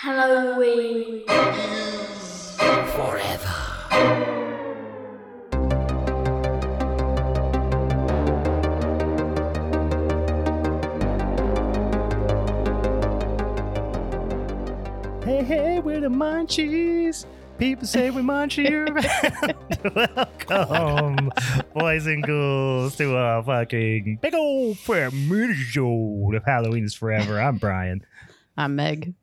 Halloween. Is forever. Hey, hey, we're the munchies. People say we munch you around. Welcome, boys and ghouls, to a fucking big old family show of Halloween is Forever. I'm Brian. I'm Meg.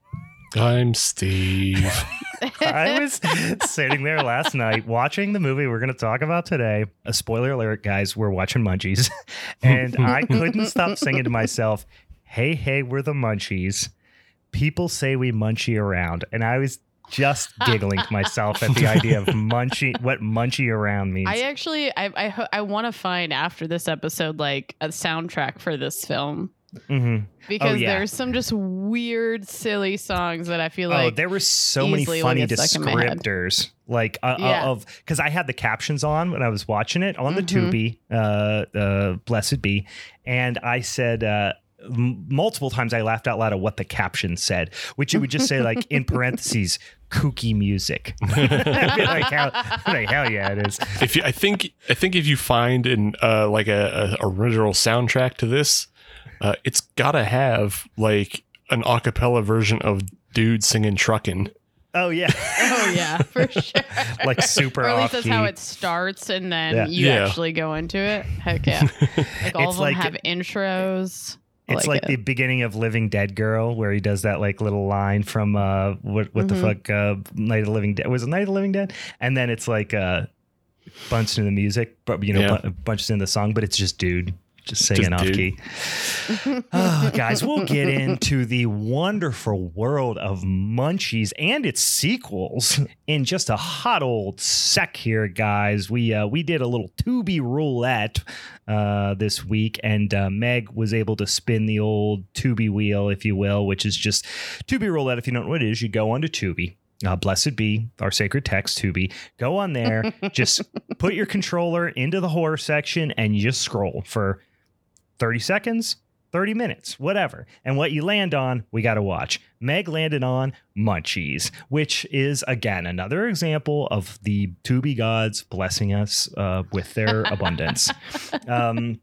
I'm Steve. I was sitting there last night watching the movie we're going to talk about today. A spoiler alert, guys, we're watching Munchies. And I couldn't stop singing to myself, Hey, hey, we're the Munchies. People say we munchie around. And I was just giggling to myself at the idea of munchie, what munchie around means. I actually, I, I, I want to find after this episode like a soundtrack for this film Mhm. because yeah. there's some just weird, silly songs that I feel oh, like. there were so many funny get stuck in my head. descriptors, like uh, uh, of because I had the captions on when I was watching it on the Mhm. Tubi, uh, uh, blessed be, and I said. Uh, Multiple times I laughed out loud at what the caption said, which it would just say like in parentheses, kooky music. Like, hell, like, hell yeah, it is. if you, I think I think if you find an uh, like a, a original soundtrack to this, uh, it's gotta have like an a cappella version of dude singing truckin'. Oh yeah, oh yeah, for sure. like super or at least that's key. how it starts, and then Yeah. you Yeah. actually go into it. Heck yeah! Like all It's of them like- have intros. It's like, it. the beginning of Living Dead Girl, where he does that like little line from uh what what the Mhm. fuck uh Night of the Living Dead was it Night of the Living Dead, and then it's like uh bunch in the music, but you know Yeah. bu- bunches in the song, but it's just dude just singing off dude. key. oh, guys, we'll get into the wonderful world of Munchies and its sequels in just a hot old sec here, guys. We uh, we did a little Tubi roulette uh, this week, and uh, Meg was able to spin the old Tubi wheel, if you will, which is just Tubi roulette. If you don't know what it is, you go onto Tubi. Uh, blessed be our sacred text, Tubi. Go on there, just put your controller into the horror section, and you just scroll for 30 seconds, 30 minutes, whatever. And what you land on, we got to watch. Meg landed on Munchies, which is, again, another example of the Tubi gods blessing us uh, with their abundance. Um,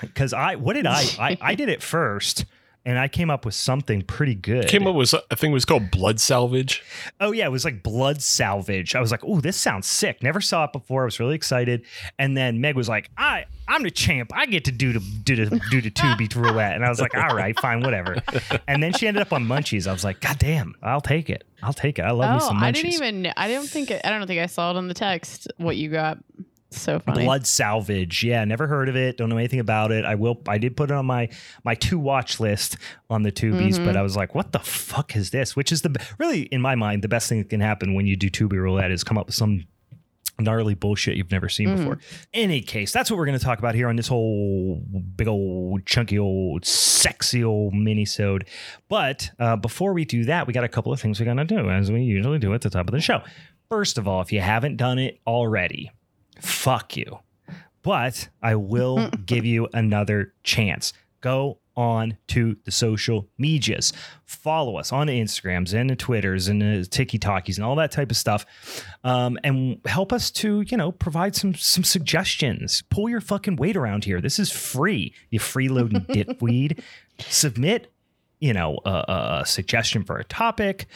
because I, what did I, I, I did it first. And I came up with something pretty good. Came up with I think it was called Blood Salvage. Oh yeah, it was like blood salvage. I was like, "Oh, this sounds sick." Never saw it before. I was really excited. And then Meg was like, "I, I'm the champ. I get to do the do the do the Tubi roulette." And I was like, "All right, fine, whatever." And then she ended up on Munchies. I was like, "God damn, I'll take it. I'll take it. I love me oh, some Munchies." I didn't even. I don't think. I don't think I saw it on the text. What you got? So funny. Blood salvage. Yeah, never heard of it. Don't know anything about it. I will. I did put it on my my to watch list on the Tubies, Mhm. but I was like, "What the fuck is this?" Which is the really, in my mind, the best thing that can happen when you do Tubi roulette is come up with some gnarly bullshit you've never seen Mhm. before. Any case, that's what we're going to talk about here on this whole big old chunky old sexy old minisode. But uh, before we do that, we got a couple of things we got to do as we usually do at the top of the show. First of all, if you haven't done it already, fuck you. But I will give you another chance. Go on to the social medias. Follow us on the Instagrams and the Twitters and the TikTokies and all that type of stuff. Um, and help us to, you know, provide some some suggestions. Pull your fucking weight around here. This is free. You freeloading dipweed. Submit you know, a, a- a suggestion for a topic,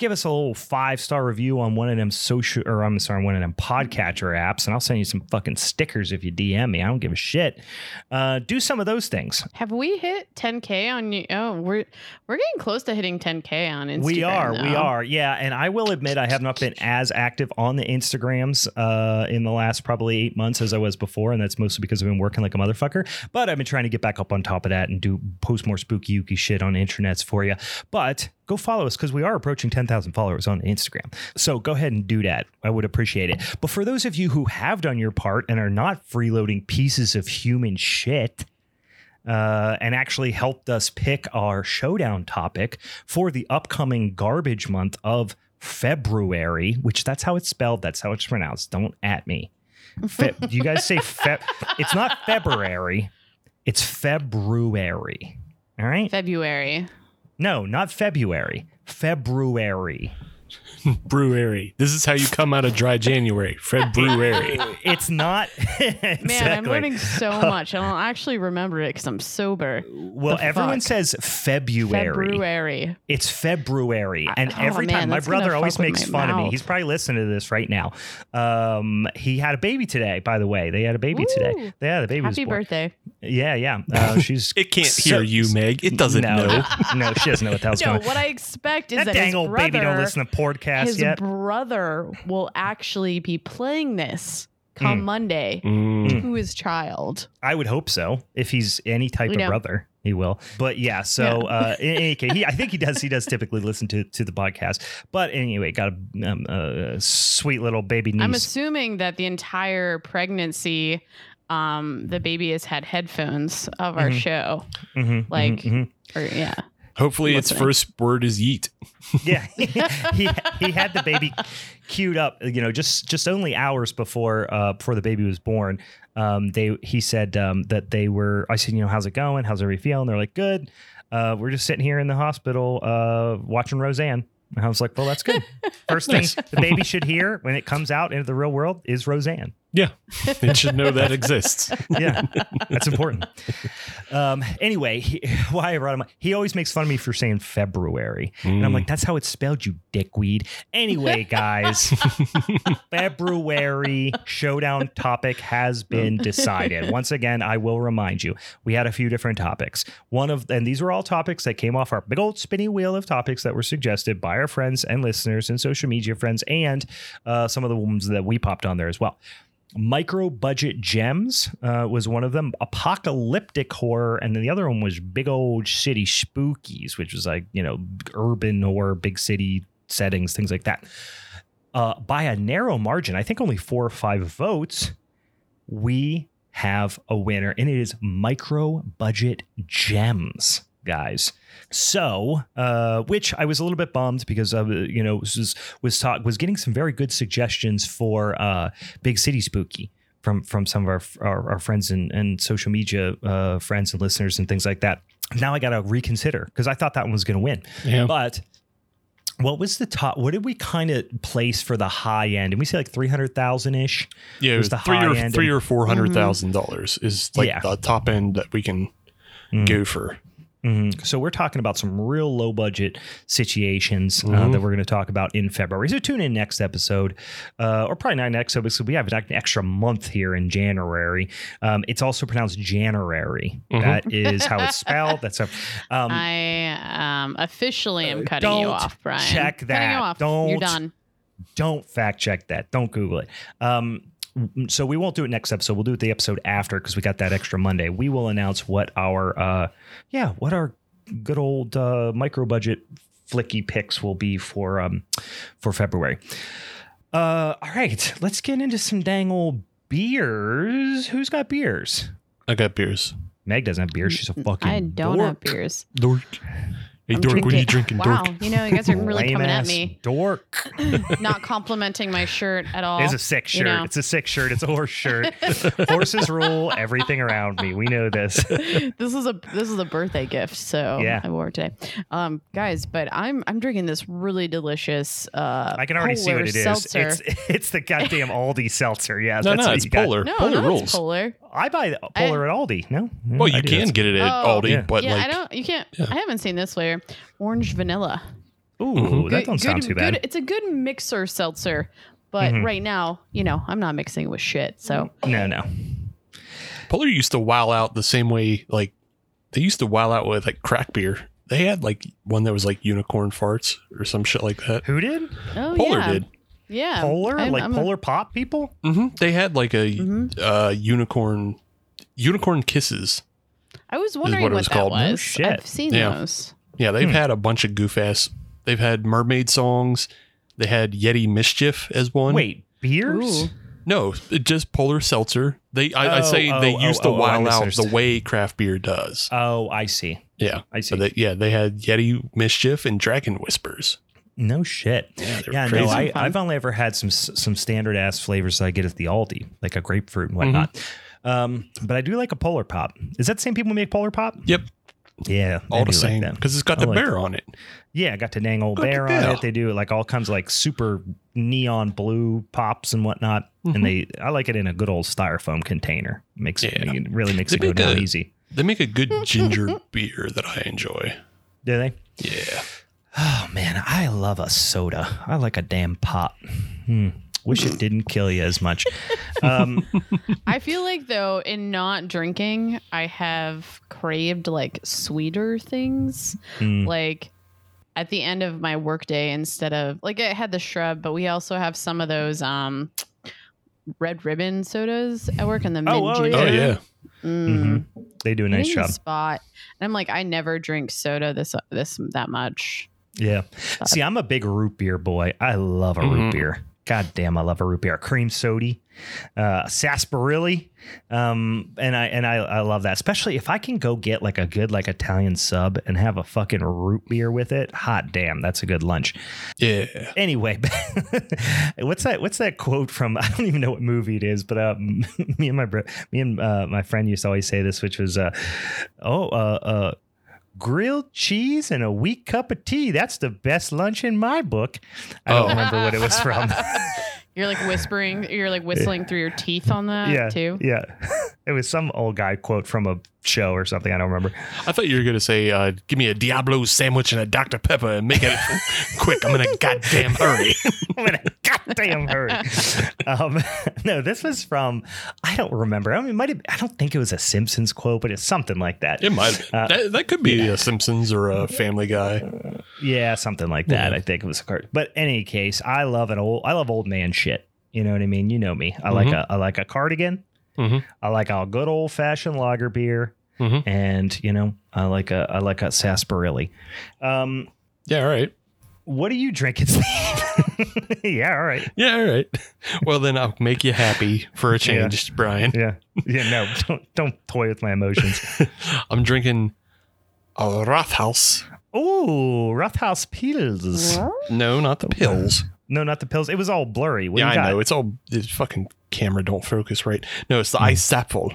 give us a little five star review on one of them social, or I'm sorry, one of them podcatcher apps, and I'll send you some fucking stickers if you DM me. I don't give a shit. Uh, do some of those things. Have we hit 10k on you? Oh, we're we're getting close to hitting 10k on Instagram. we are, we are, yeah. And I will admit, I have not been as active on the Instagrams uh, in the last probably eight months as I was before, and that's mostly because I've been working like a motherfucker. But I've been trying to get back up on top of that and do post more spooky yuki shit on internets for you. But go follow us because we are approaching 10,000 followers on Instagram. So go ahead and do that. I would appreciate it. But for those of you who have done your part and are not freeloading pieces of human shit, uh, and actually helped us pick our showdown topic for the upcoming garbage month of February, which that's how it's spelled. That's how it's pronounced. Don't at me. Fe- do you guys say Feb? It's not February. It's February. All right. February. No, not February. February. Brewery. This is how you come out of dry January. Fred Brewery. It's not. Man, I'm learning so much. I don't actually remember it because I'm sober. Well, The everyone fuck? says February. February. It's February, and oh, every man, time my brother always makes my fun of me. He's probably listening to this right now. Um, he had a baby today. By the way, they had a baby today. Woo. Yeah, the baby was Happy birthday. Yeah, yeah. Uh, she's It can't So- hear you, Meg. It doesn't no, know. no, she doesn't know what the hell's No, going. on. what I expect is That that, dang his old brother, baby don't listen to podcasts his yet. brother will actually be playing this come Mm. Monday Mm. to his child. I would hope so. If he's any type We of know. brother, he will. But yeah, so uh, in any case, he, I think he does. He does typically listen to to the podcast. But anyway, got a, um, a sweet little baby niece. I'm assuming that the entire pregnancy, um, the baby has had headphones of our Mhm. show. Mhm, like- mhm, mhm. Or yeah. Hopefully, its Listening. first word is yeet. yeah, he he had the baby queued up. You know, just just only hours before uh, before the baby was born. Um, they he said um, that they were. I said, you know, how's it going? How's everybody feeling? They're like, good. Uh, we're just sitting here in the hospital uh, watching Roseanne. And I was like, well, that's good. First thing the baby should hear when it comes out into the real world is Roseanne. Yeah, it should know that exists. Yeah, that's important. Um, anyway, he, why I brought him up, he always makes fun of me for saying February. And I'm Mm. like, that's how it's spelled, you dickweed. Anyway, guys, February showdown topic has been decided. Once again, I will remind you, we had a few different topics. One of, and these were all topics that came off our big old spinny wheel of topics that were suggested by our friends and listeners and social media friends, and uh, some of the ones that we popped on there as well. Micro budget gems uh, was one of them. Apocalyptic horror, and then the other one was big old city spookies, which was like you know urban or big city settings, things like that. Uh, by a narrow margin, I think only four or five votes, we have a winner, and it is micro budget gems, guys. So, uh, which I was a little bit bummed because of you know was was talk was getting some very good suggestions for uh, big city spooky from from some of our our, our friends and, and social media uh, friends and listeners and things like that. Now I got to reconsider because I thought that one was going to win, Yeah. but. What was the top? What did we kind of place for the high end? And we say like three hundred thousand ish. Yeah, it was the three high or end three and- or four hundred thousand dollars is like Yeah. the top end that we can Mm. go for. Mhm. So we're talking about some real low budget situations uh, Mhm. that we're going to talk about in February. So tune in next episode, uh, or probably not next episode. Because we have an extra month here in January. Um, it's also pronounced January. Mhm. That is how it's spelled. That's how. Um, I um, officially am cutting don't you off, Brian. check Cutting that. you off. You're Don't. done. don't fact check that. Don't Google it. Um, so we won't do it next episode. We'll do it the episode after because we got that extra Monday. We will announce what our uh, yeah, what our good old uh, micro budget flicky picks will be for um for February. Uh, all right, let's get into some dang old beers. Who's got beers? I got beers. Meg doesn't have beers. She's a fucking I don't dork. have beers. Dork. Hey, I'm dork, what are you drinking, Wow, dork? you know, you guys are really Lame coming at me, Dork. not complimenting my shirt at all. It's a sick shirt. you know. It's a sick shirt. It's a horse shirt. Horses rule everything around me. We know this. this is a this is a birthday gift, so Yeah. I wore it today, um, guys. But I'm I'm drinking this really delicious. Uh, I can already see what it is. seltzer. It's it's the goddamn Aldi seltzer. Yeah, No, that's no, what it's you got. polar. no, polar no, rules. it's polar. I buy the polar at Aldi. No, No, Well, I you do. can get it at Oh. Aldi, Yeah. but yeah, like I don't. You can't. Yeah. I haven't seen this flavor. Orange vanilla. Ooh, Mhm. that Good- don't sound good- too bad. Good, it's a good mixer seltzer, but Mhm. right now, you know, I'm not mixing it with shit. So No, no. Polar used to wow out the same way like they used to wow out with like crack beer. They had like one that was like unicorn farts or some shit like that. Who did? oh Polar yeah, did. yeah, Polar, I'm- like I'm a- polar pop people. hmm They had like a Mhm. uh, unicorn unicorn kisses. I was wondering what it what, was that called. No was. shit. I've seen Yeah. those. Yeah, they've Hmm. had a bunch of goof ass. They've had mermaid songs. They had Yeti Mischief as one. Wait, beers? Ooh. no, just polar seltzer. They, I, I Oh, say they oh, used oh, to oh, I out the way craft beer does. Oh, I see. Yeah, I see. so they, yeah, they had Yeti Mischief and Dragon Whispers. no shit. Yeah, Yeah, no, I, I've only ever had some some standard ass flavors that I get at the Aldi, like a grapefruit and whatnot. Um, but I do like a polar pop. Is that the same people who make polar pop? Yep. Yeah, All the same because it's got I the like bear on it. Yeah, got the dang old Got bear on it. They do like all kinds of like super neon blue pops and whatnot. Mhm. And they, I like it in a good old styrofoam container. Makes Yeah. it really makes They it go down a- easy. They make a good ginger beer that I enjoy. Do they? Yeah. Oh man, I love a soda. I like a damn pop. Hmm. Wish it didn't kill you as much. Um, I feel like though in not drinking, I have craved like sweeter things. mm, Like at the end of my workday, instead of like I had the shrub, but we also have some of those um red ribbon sodas at work and the mint Oh, oh, ginger. Oh yeah. Mm. they do a nice job. spot. And I'm like, I never drink soda this this that much. Yeah. See, I'm a big root beer boy. I love a root Mhm. beer. God damn, I love a root beer. Cream soda, uh, sarsaparilla, um, and I and I, I love that. Especially if I can go get like a good like Italian sub and have a fucking root beer with it. Hot damn, that's a good lunch. Yeah. Anyway, what's that? What's that quote from? I don't even know what movie it is, but uh, me and my bro, me and uh, my friend used to always say this, which was, uh, "Oh, uh, uh, grilled cheese and a weak cup of tea. That's the best lunch in my book." I don't Oh. remember what it was from. You're like whispering, you're like whistling through your teeth on that yeah, too. yeah. It was some old guy quote from a show or something. I don't remember. I thought you were gonna say, uh, "Give me a Diablo sandwich and a Dr Pepper and make it quick. I'm in a goddamn hurry." I'm in a goddamn hurry. Um, no, this was from I don't remember. I mean, might have. I don't think it was a Simpsons quote, but it's something like that. It might. Uh, that, that could be a Simpsons or a Family Guy. Yeah, something like that. Yeah. I think it was a card. But in any case, I love an old. I love old man shit. You know what I mean? You know me. I like a. I like a cardigan. Mhm. I like a good old fashioned lager beer. Mhm. And you know, I like a. I like a sarsaparilla. Um, Yeah. All right. what are you drinking? Steve? yeah. All right. Yeah. All right. Well, then I'll make you happy for a change, Brian. Yeah. Yeah. No. Don't don't toy with my emotions. I'm drinking a Rothaus. Ooh, Rothaus Pills. No, not the pills. No, not the pills. It was all blurry. What yeah, do you I got? know. It's all this fucking camera don't focus right. No, it's the ice apple.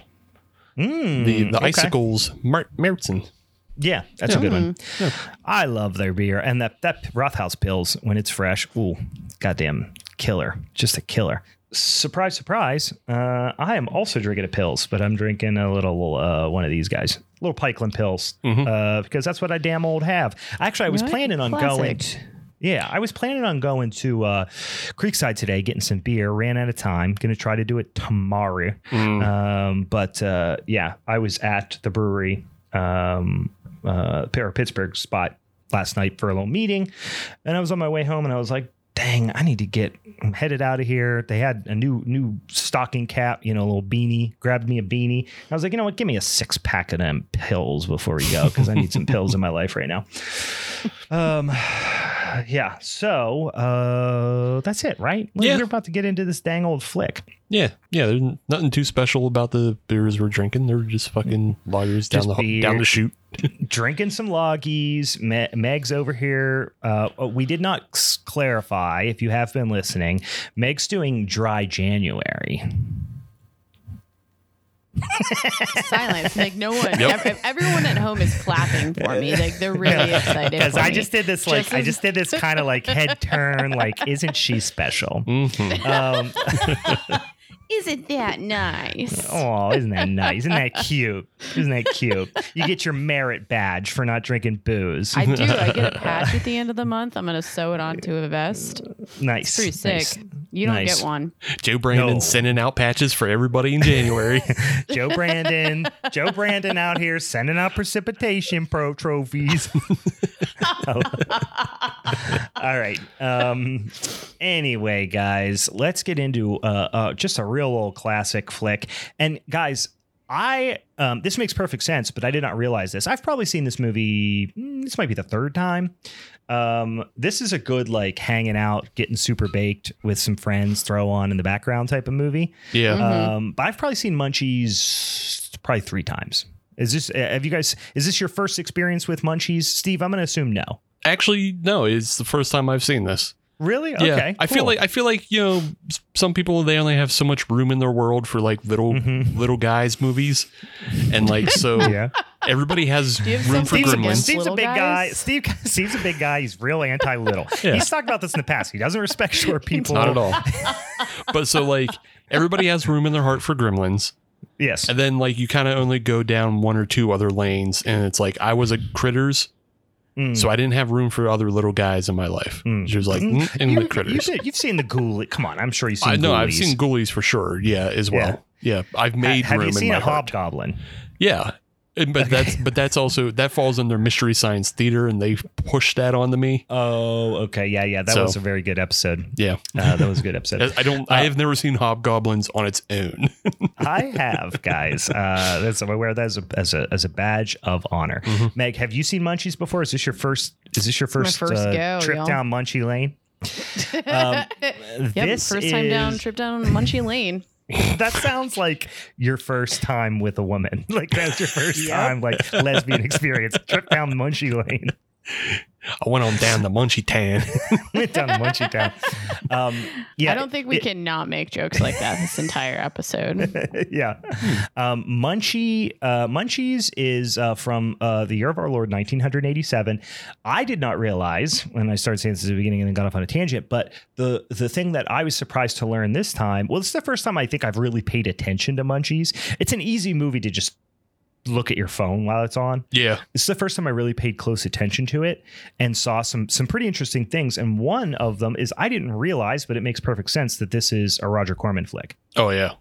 Mm, The the okay. icicles Mer- Meritzen. Yeah, that's a Yeah. good one. Yeah. I love their beer and that that Rothaus pills when it's fresh. Ooh, goddamn killer! Just a killer. Surprise, surprise! Uh, I am also drinking a pills, but I'm drinking a little uh, one of these guys, little Pikeland pills, Mhm. uh, because that's what I damn old have. Actually, I was Really? planning on Classic. going. Yeah, I was planning on going to uh, Creekside today, getting some beer. Ran out of time. Going to try to do it tomorrow. Mm. Um, but uh, yeah, I was at the brewery, um, uh, Pittsburgh spot last night for a little meeting, and I was on my way home, and I was like, "Dang, I need to get I'm headed out of here." They had a new new stocking cap, you know, a little beanie. Grabbed me a beanie. I was like, "You know what? Give me a six pack of them pills before we go, because I need some pills in my life right now." Um, yeah. So uh, that's it, right? We're- Yeah. We're about to get into this dang old flick. Yeah, yeah. There's nothing too special about the beers we're drinking. They're just fucking lagers down the beer. down the chute. drinking some loggies. Me- Meg's over here. Uh, oh, we did not clarify if you have been listening. Meg's doing dry January. Silence. Like no one, Yep. ev- everyone at home is clapping for me. Like they're really excited. Because I me. just did this like Just I just did this kind of like head turn like isn't she special? Mhm. Um, Isn't that nice? oh, isn't that nice? Isn't that cute? Isn't that cute? You get your merit badge for not drinking booze. I do. I get a patch at the end of the month. I'm gonna sew it onto a vest. nice, Pretty sick. nice. You don't Nice. get one. Joe Brandon No. sending out patches for everybody in January. Joe Brandon, Joe Brandon out here sending out precipitation pro trophies. All right. Um, anyway, guys, let's get into uh, uh, just a real old classic flick. And guys, I um, this makes perfect sense, but I did not realize this. I've probably seen this movie. mm, This might be the third time. Um, this is a good like hanging out, getting super baked with some friends, throw on in the background type of movie. yeah. Mhm. Um, but I've probably seen Munchies probably three times. Is this uh, have you guys? Is this your first experience with Munchies, Steve? I'm going to assume no. Actually, no. It's the first time I've seen this. Really? Yeah, Okay. I feel like I feel like you know some people they only have so much room in their world for like little Mhm. little guys movies, and like so yeah. everybody has Do you have room for something Steve's, a, gremlins. Steve's a little big guy. Steve Steve's a big guy. He's real anti little. Yeah. He's talked about this in the past. He doesn't respect short people. Not at all. but so like everybody has room in their heart for gremlins. Yes. And then like you kind of only go down one or two other lanes and it's like I was a critters, Mm. so I didn't have room for other little guys in my life. Mm. She was like Mm. mm, in you, the critters. You've, you've seen the ghoulie. Come on, I'm sure you've seen. I know I've seen ghoulies for sure. Yeah, as well. Yeah, I've Ha- made have room you seen in my a hobgoblin? Yeah. And- But that's but that's also that falls under mystery science theater and they pushed that onto me. Oh, okay. Yeah, yeah. That So- was a very good episode. Yeah. Uh, that was a good episode. I don't I have never seen hobgoblins on its own. I have, guys. Uh, that's I wear that as a as a as a badge of honor. Mm-hmm. Meg, have you seen Munchies before? Is this your first? Is this your first, first uh, go, trip y'all. down Munchie Lane? Um, yep, this first time down, trip down Munchie Lane. That sounds like your first time with a woman. Like that's your first Yep. time, like lesbian experience. Trip down Munchie Lane. I went on down the Munchie Tan. Went down Munchie Town. Um, yeah, I don't think we it- can not make jokes like that this entire episode. yeah. Um, Munchie, uh, Munchies is uh, from uh, the year of our Lord, 1987. I did not realize when I started saying this at the beginning and then got off on a tangent, but the the thing that I was surprised to learn this time, well, this is the first time I think I've really paid attention to Munchies. It's an easy movie to just look at your phone while it's on. yeah. This is the first time I really paid close attention to it and saw some some pretty interesting things. And one of them is I didn't realize, but it makes perfect sense that this is a Roger Corman flick. Oh yeah.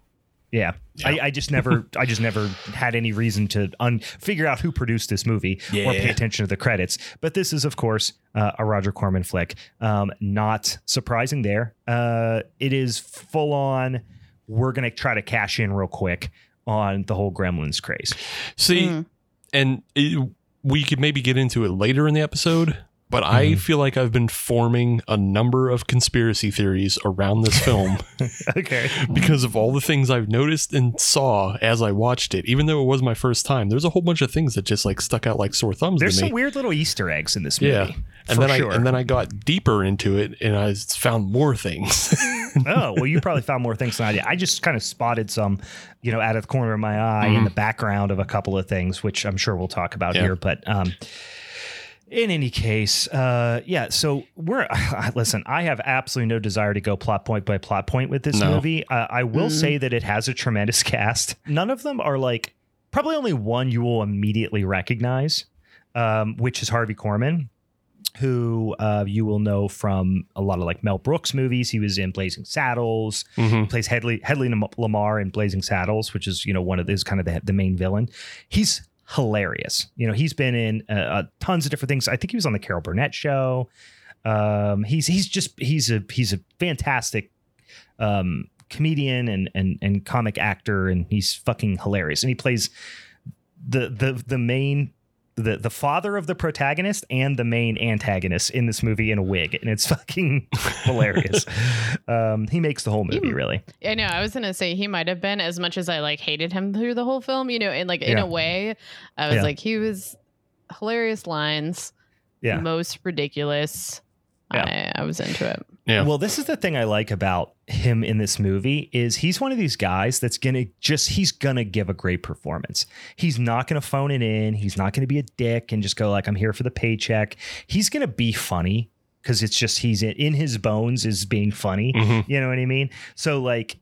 Yeah. Yeah. I, I just never I just never had any reason to un- figure out who produced this movie or pay attention to the credits. But this is, of course, uh, a Roger Corman flick. Um, not surprising there. Uh, it is full on. We're gonna try to cash in real quick on the whole Gremlins craze. See, Mm. and it, we could maybe get into it later in the episode, but I Mhm. feel like I've been forming a number of conspiracy theories around this film okay. because of all the things I've noticed and saw as I watched it. Even though it was my first time, there's a whole bunch of things that just like stuck out like sore thumbs There's some me. weird little Easter eggs in this movie. Yeah. and then sure. I and then I got deeper into it and I found more things. oh well, you probably found more things than I did. I just kind of spotted some, you know, out of the corner of my eye in Mhm. the background of a couple of things, which I'm sure we'll talk about Yeah. here. But um, in any case, uh, yeah. So we're listen. I have absolutely no desire to go plot point by plot point with this No. movie. Uh, I will Mhm. say that it has a tremendous cast. None of them are like probably only one you will immediately recognize, um, which is Harvey Korman who uh, you will know from a lot of like Mel Brooks movies. He was in Blazing Saddles. Mhm. He plays Hedley Hedley Lamarr in Blazing Saddles, which is you know one of is kind of the, the main villain. He's hilarious. You know he's been in uh, uh, tons of different things. I think he was on the Carol Burnett show. Um, he's he's just he's a he's a fantastic um, comedian and and and comic actor, and he's fucking hilarious. And he plays the the the main the the father of the protagonist and the main antagonist in this movie in a wig, and it's fucking hilarious. Um, he makes the whole movie You- really. I know. I was gonna say he might have been as much as I like hated him through the whole film. You know, in like in Yeah. a way, I was Yeah. like he was hilarious lines, Yeah. most ridiculous. Yeah. I, I was into it. Yeah. Well, this is the thing I like about him in this movie is he's one of these guys that's gonna just he's gonna give a great performance. He's not gonna phone it in. He's not gonna be a dick and just go like I'm here for the paycheck. He's gonna be funny because it's just he's in, in his bones is being funny. Mhm. You know what I mean? So like,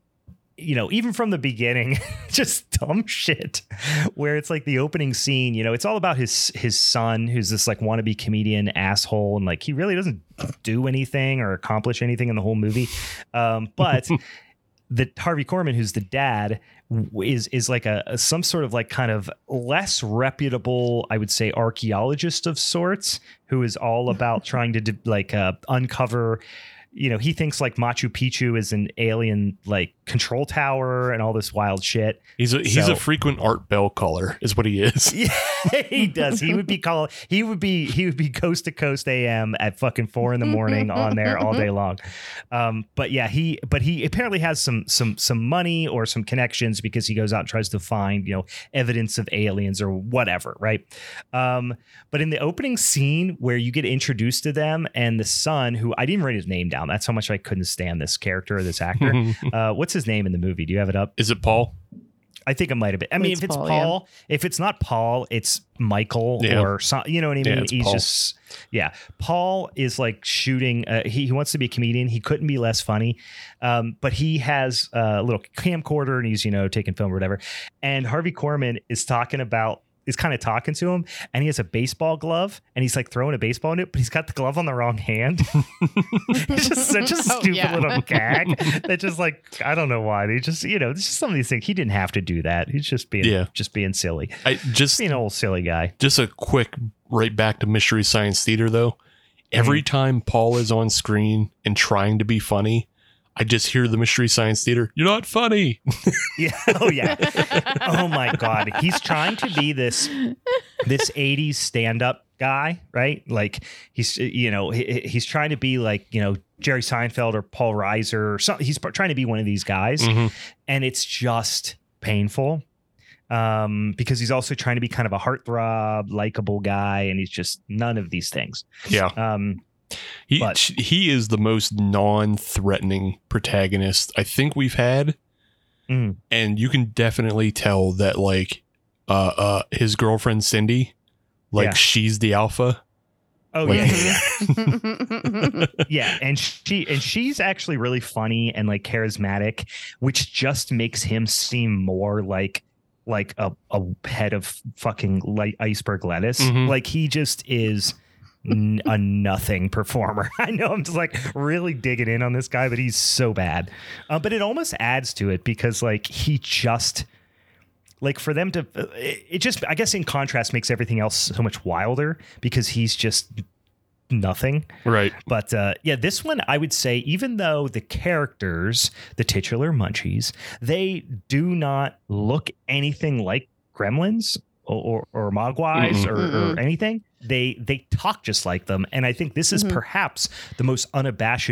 you know, even from the beginning, just dumb shit where it's like the opening scene, you know, it's all about his his son who's this like wannabe comedian asshole and like he really doesn't do anything or accomplish anything in the whole movie. Um, but the Harvey Korman, who's the dad, is is like a, a- some sort of like kind of less reputable, I would say, archaeologist of sorts, who is all about trying to d- like uh, uncover. You know, he thinks like Machu Picchu is an alien like control tower and all this wild shit. He's a he's So- a frequent art bell caller, is what he is. Yeah, he does. He would be call. He would be. He would be coast to coast AM at fucking four in the morning on there all day long. Um, but yeah, he. But he apparently has some some some money or some connections because he goes out and tries to find you know evidence of aliens or whatever, right? Um, but in the opening scene where you get introduced to them and the son, who I didn't write his name down. That's how much I couldn't stand this character or this actor. uh, what's his name in the movie? Do you have it up? is it Paul? I think it might have been. I mean, It's if it's Paul, Paul, yeah. if it's not Paul, it's Michael Yeah. or some. You know what I Yeah, mean? it's He's Paul. just yeah. Paul is like shooting. Uh, he he wants to be a comedian. He couldn't be less funny, um, but he has a little camcorder and he's you know taking film or whatever. And Harvey Korman is talking about. Is kind of talking to him, and he has a baseball glove, and he's like throwing a baseball in it, but he's got the glove on the wrong hand. it's just such a Oh, stupid yeah. little gag that just like I don't know why they just you know it's just some of these things he didn't have to do that he's just being Yeah. just being silly I just being an old silly guy just a quick right back to Mystery Science Theater though. Every mm. time Paul is on screen and trying to be funny, I just hear the Mystery Science Theater. You're not funny. yeah oh yeah oh my god he's trying to be this this 80s stand-up guy right like he's you know he, he's trying to be like you know Jerry Seinfeld or Paul Reiser or something he's trying to be one of these guys Mhm. and it's just painful um, because he's also trying to be kind of a heartthrob, likable guy, and he's just none of these things. Yeah. Um, He But- he is the most non-threatening protagonist I think we've had. Mm. And you can definitely tell that like uh uh his girlfriend Cindy, like Yeah. she's the alpha. oh Like- yeah, yeah, yeah, and she and she's actually really funny and like charismatic, which just makes him seem more like like a, a head of fucking light iceberg lettuce. Mhm. Like he just is. N- a nothing performer. I know I'm just like really digging in on this guy, but he's so bad. Uh, but it almost adds to it because like he just like for them to it it just I guess in contrast makes everything else so much wilder because he's just nothing. Right. But uh, yeah, this one I would say, even though the characters, the titular munchies, they do not look anything like gremlins or, or, or mogwais or, or anything, they they talk just like them. And I think this is Mhm. perhaps the most unabashed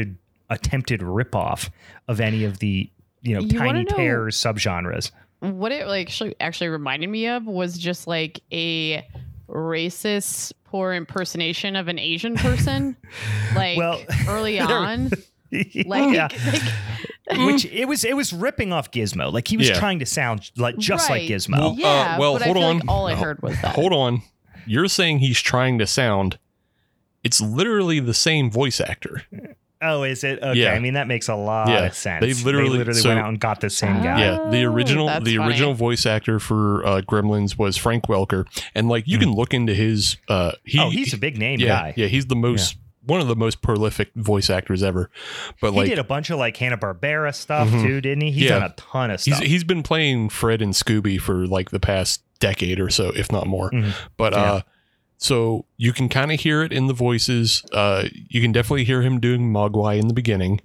attempted ripoff of any of the you know You tiny pair terror subgenres. what it like actually, actually reminded me of was just like a racist poor impersonation of an Asian person like Well, early on like, yeah. like Which it was it was ripping off Gizmo. Like he was Yeah. trying to sound like just like Gizmo. Well, yeah uh, well, but hold I feel on. like all I heard was that Hold on. You're saying he's trying to sound it's literally the same voice actor. Oh, is it? Okay. Yeah. I mean, that makes a lot Yeah. of sense. They literally- so- went out and got the same guy. Yeah, the Oh, original that's the funny. original voice actor for uh, Gremlins was Frank Welker, and like you can look into his. Uh, he, oh, he's a big name yeah, guy. yeah, he's the most one of the most prolific voice actors ever. But he like did a bunch of like Hanna Barbera stuff Mhm. too, didn't he? He's Yeah. done a ton of he's stuff. he's been playing Fred and Scooby for like the past decade or so, if not more. Mhm. But Yeah. uh, so you can kind of hear it in the voices. Uh, you can definitely hear him doing Mogwai in the beginning,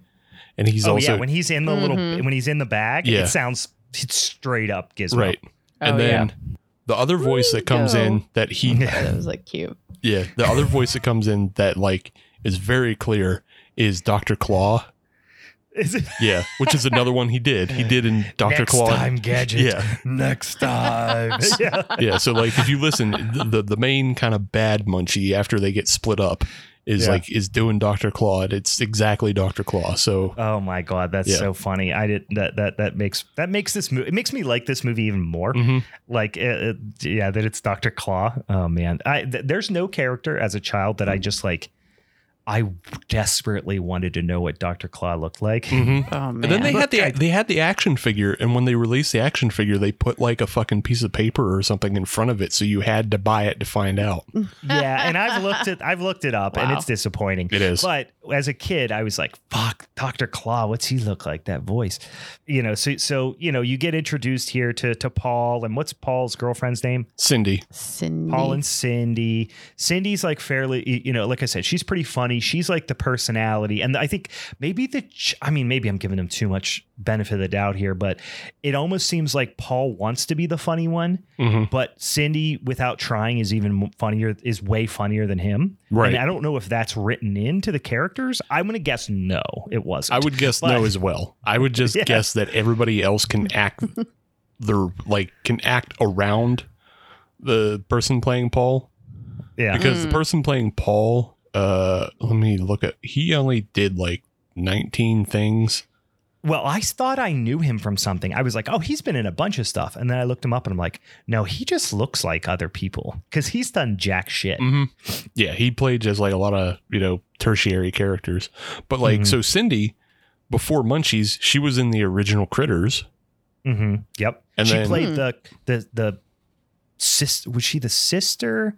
and he's oh also yeah, when he's in the little Mhm. when he's in the bag, Yeah. it sounds it's straight up Gizmo. right. and Oh, then yeah. the other voice that comes Ringo. in that he Yeah. that was like cute Yeah, the other voice that comes in that like is very clear is Doctor Claw. Is it Yeah, which is another one he did. He did in Doctor next Claw. time gadget? Yeah, Next time. yeah. yeah. So like, if you listen, the the, the main kind of bad munchie after they get split up is Yeah. like is doing Doctor Claw. It's exactly Doctor Claw. So Oh my god, that's Yeah. so funny. I did that. That that makes that makes this movie. It makes me like this movie even more. mhm. like it, it- yeah that it's dr claw oh man i th- there's no character as a child that i just like i desperately wanted to know what dr claw looked like Mhm. oh man And then they had the I- they had the action figure, and when they released the action figure, they put like a fucking piece of paper or something in front of it, so you had to buy it to find out. yeah and i've looked it i've looked it up and it's disappointing It is. but as a kid i was like fuck dr claw what's he look like that voice you know so so you know you get introduced here to to paul and what's paul's girlfriend's name Cindy. Cindy. Paul and Cindy. Cindy's like fairly, you know, like I said, she's pretty funny. She's like the personality. And I think maybe the, ch- I mean, maybe I'm giving him too much benefit of the doubt here, but it almost seems like Paul wants to be the funny one, Mhm. but Cindy, without trying, is even funnier, is way funnier than him. Right. And I don't know if that's written into the characters. I'm going to guess no, it wasn't. I would guess But- no as well. I would just Yeah. guess that everybody else can act their like can act around the person playing Paul yeah. because Mm. the person playing Paul uh let me look at he only did like 19 things Well, I thought I knew him from something. I was like, oh, he's been in a bunch of stuff. And then I looked him up and I'm like, no, he just looks like other people because he's done jack shit. hmm Yeah, he played just like a lot of you know tertiary characters. But like, Mhm. so Cindy, before Munchies, she was in the original Critters. hmm Yep. And she then- played Hmm. the the the sis. Was she the sister?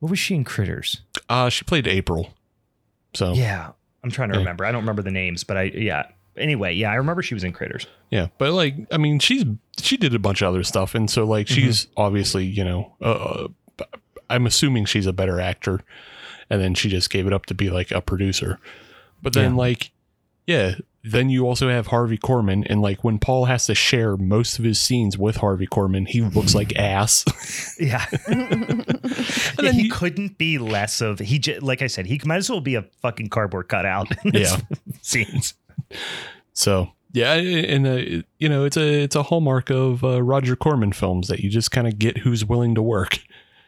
What was she in Critters? Uh, she played April. So yeah. I'm trying to Yeah. remember. I don't remember the names, but I yeah. Anyway, yeah, I remember she was in Critters. Yeah, but like, I mean, she's she did a bunch of other stuff, and so like, she's obviously you know, uh, I'm assuming she's a better actor, and then she just gave it up to be like a producer. But then Yeah. like, yeah, then you also have Harvey Korman, and like when Paul has to share most of his scenes with Harvey Korman, he looks like ass. Yeah, And Yeah, then he you- couldn't be less of he. j- Like I said, he might as well be a fucking cardboard cutout. In this Yeah. scenes. So yeah, and uh, you know it's a it's a hallmark of uh, Roger Corman films that you just kind of get who's willing to work.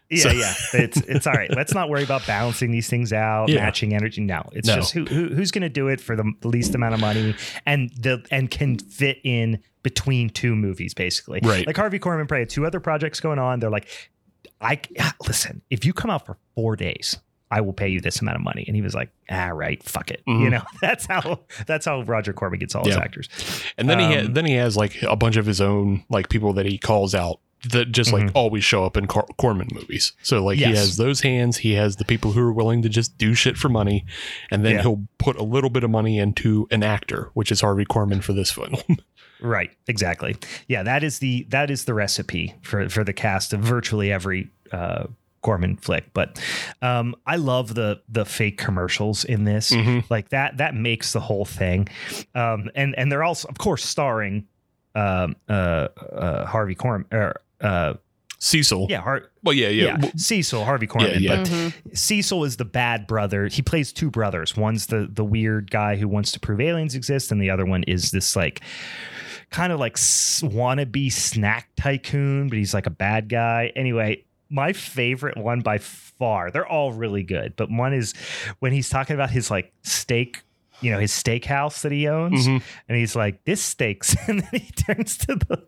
Yeah, So- yeah. It's it's all right. Let's not worry about balancing these things out, Yeah. matching energy. No, it's No. just who, who who's going to do it for the least amount of money and the and can fit in between two movies, basically. Right. Like Harvey Korman probably two other projects going on. They're like, I listen. If you come out for four days. I will pay you this amount of money, and he was like, "Ah, right, fuck it." Mhm. You know, that's how that's how Roger Corman gets all his actors. And then he ha- Um, then he has like a bunch of his own like people that he calls out that just like Mhm. always show up in Cor- Corman movies. So like he has those hands. He has the people who are willing to just do shit for money, and then Yeah. he'll put a little bit of money into an actor, which is Harvey Korman for this film. Right, exactly. Yeah, that is the that is the recipe for for the cast of virtually every uh Corman flick. But um I love the the fake commercials in this. Mhm. Like that that makes the whole thing. Um and and they're also of course starring um uh, uh Harvey Korman or uh Cecil. yeah, Har- Well, yeah, yeah. yeah, Well, Cecil Harvey Korman, yeah. but Mhm. Cecil is the bad brother. He plays two brothers. One's the the weird guy who wants to prove aliens exist, and the other one is this like kind of like wannabe snack tycoon, but he's like a bad guy. Anyway, my favorite one by far. They're all really good, but one is when he's talking about his like steak. You know his steakhouse that he owns, Mhm. and he's like, "This steaks," and then he turns to the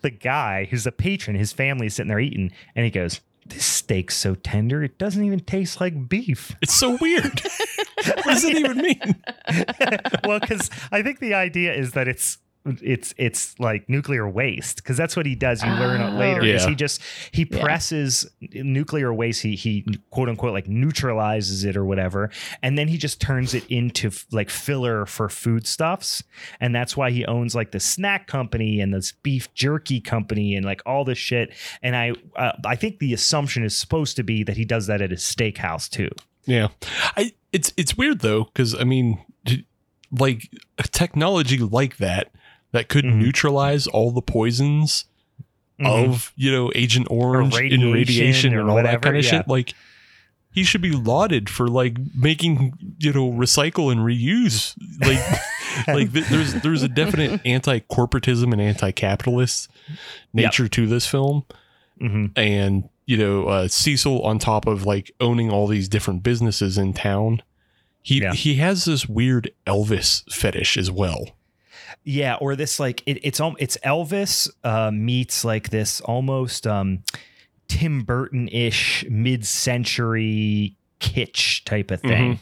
the guy who's a patron. His family is sitting there eating, and he goes, "This steak's so tender, it doesn't even taste like beef." It's so weird. what does it even mean? well, because I think the idea is that it's it's it's like nuclear waste because that's what he does. You learn it Oh. later. Is he just he Yeah. presses nuclear waste. He he quote unquote like neutralizes it or whatever, and then he just turns it into f- like filler for foodstuffs. And that's why he owns like the snack company and this beef jerky company and like all this shit. And I uh, I think the assumption is supposed to be that he does that at his steakhouse too. Yeah, I it's it's weird though because I mean, like technology like that that could Mhm. neutralize all the poisons Mhm. of you know Agent Orange and radiation radiation and all whatever, that kind of yeah. shit. Like he should be lauded for like making you know recycle and reuse. Like like th- there's there's a definite anti-corporatism and anti-capitalist nature to this film Mhm. and you know uh, Cecil on top of like owning all these different businesses in town. He Yeah. he has this weird Elvis fetish as well. Yeah, or this like it, it's it's Elvis uh, meets like this almost um, Tim Burton ish mid century kitsch type of thing.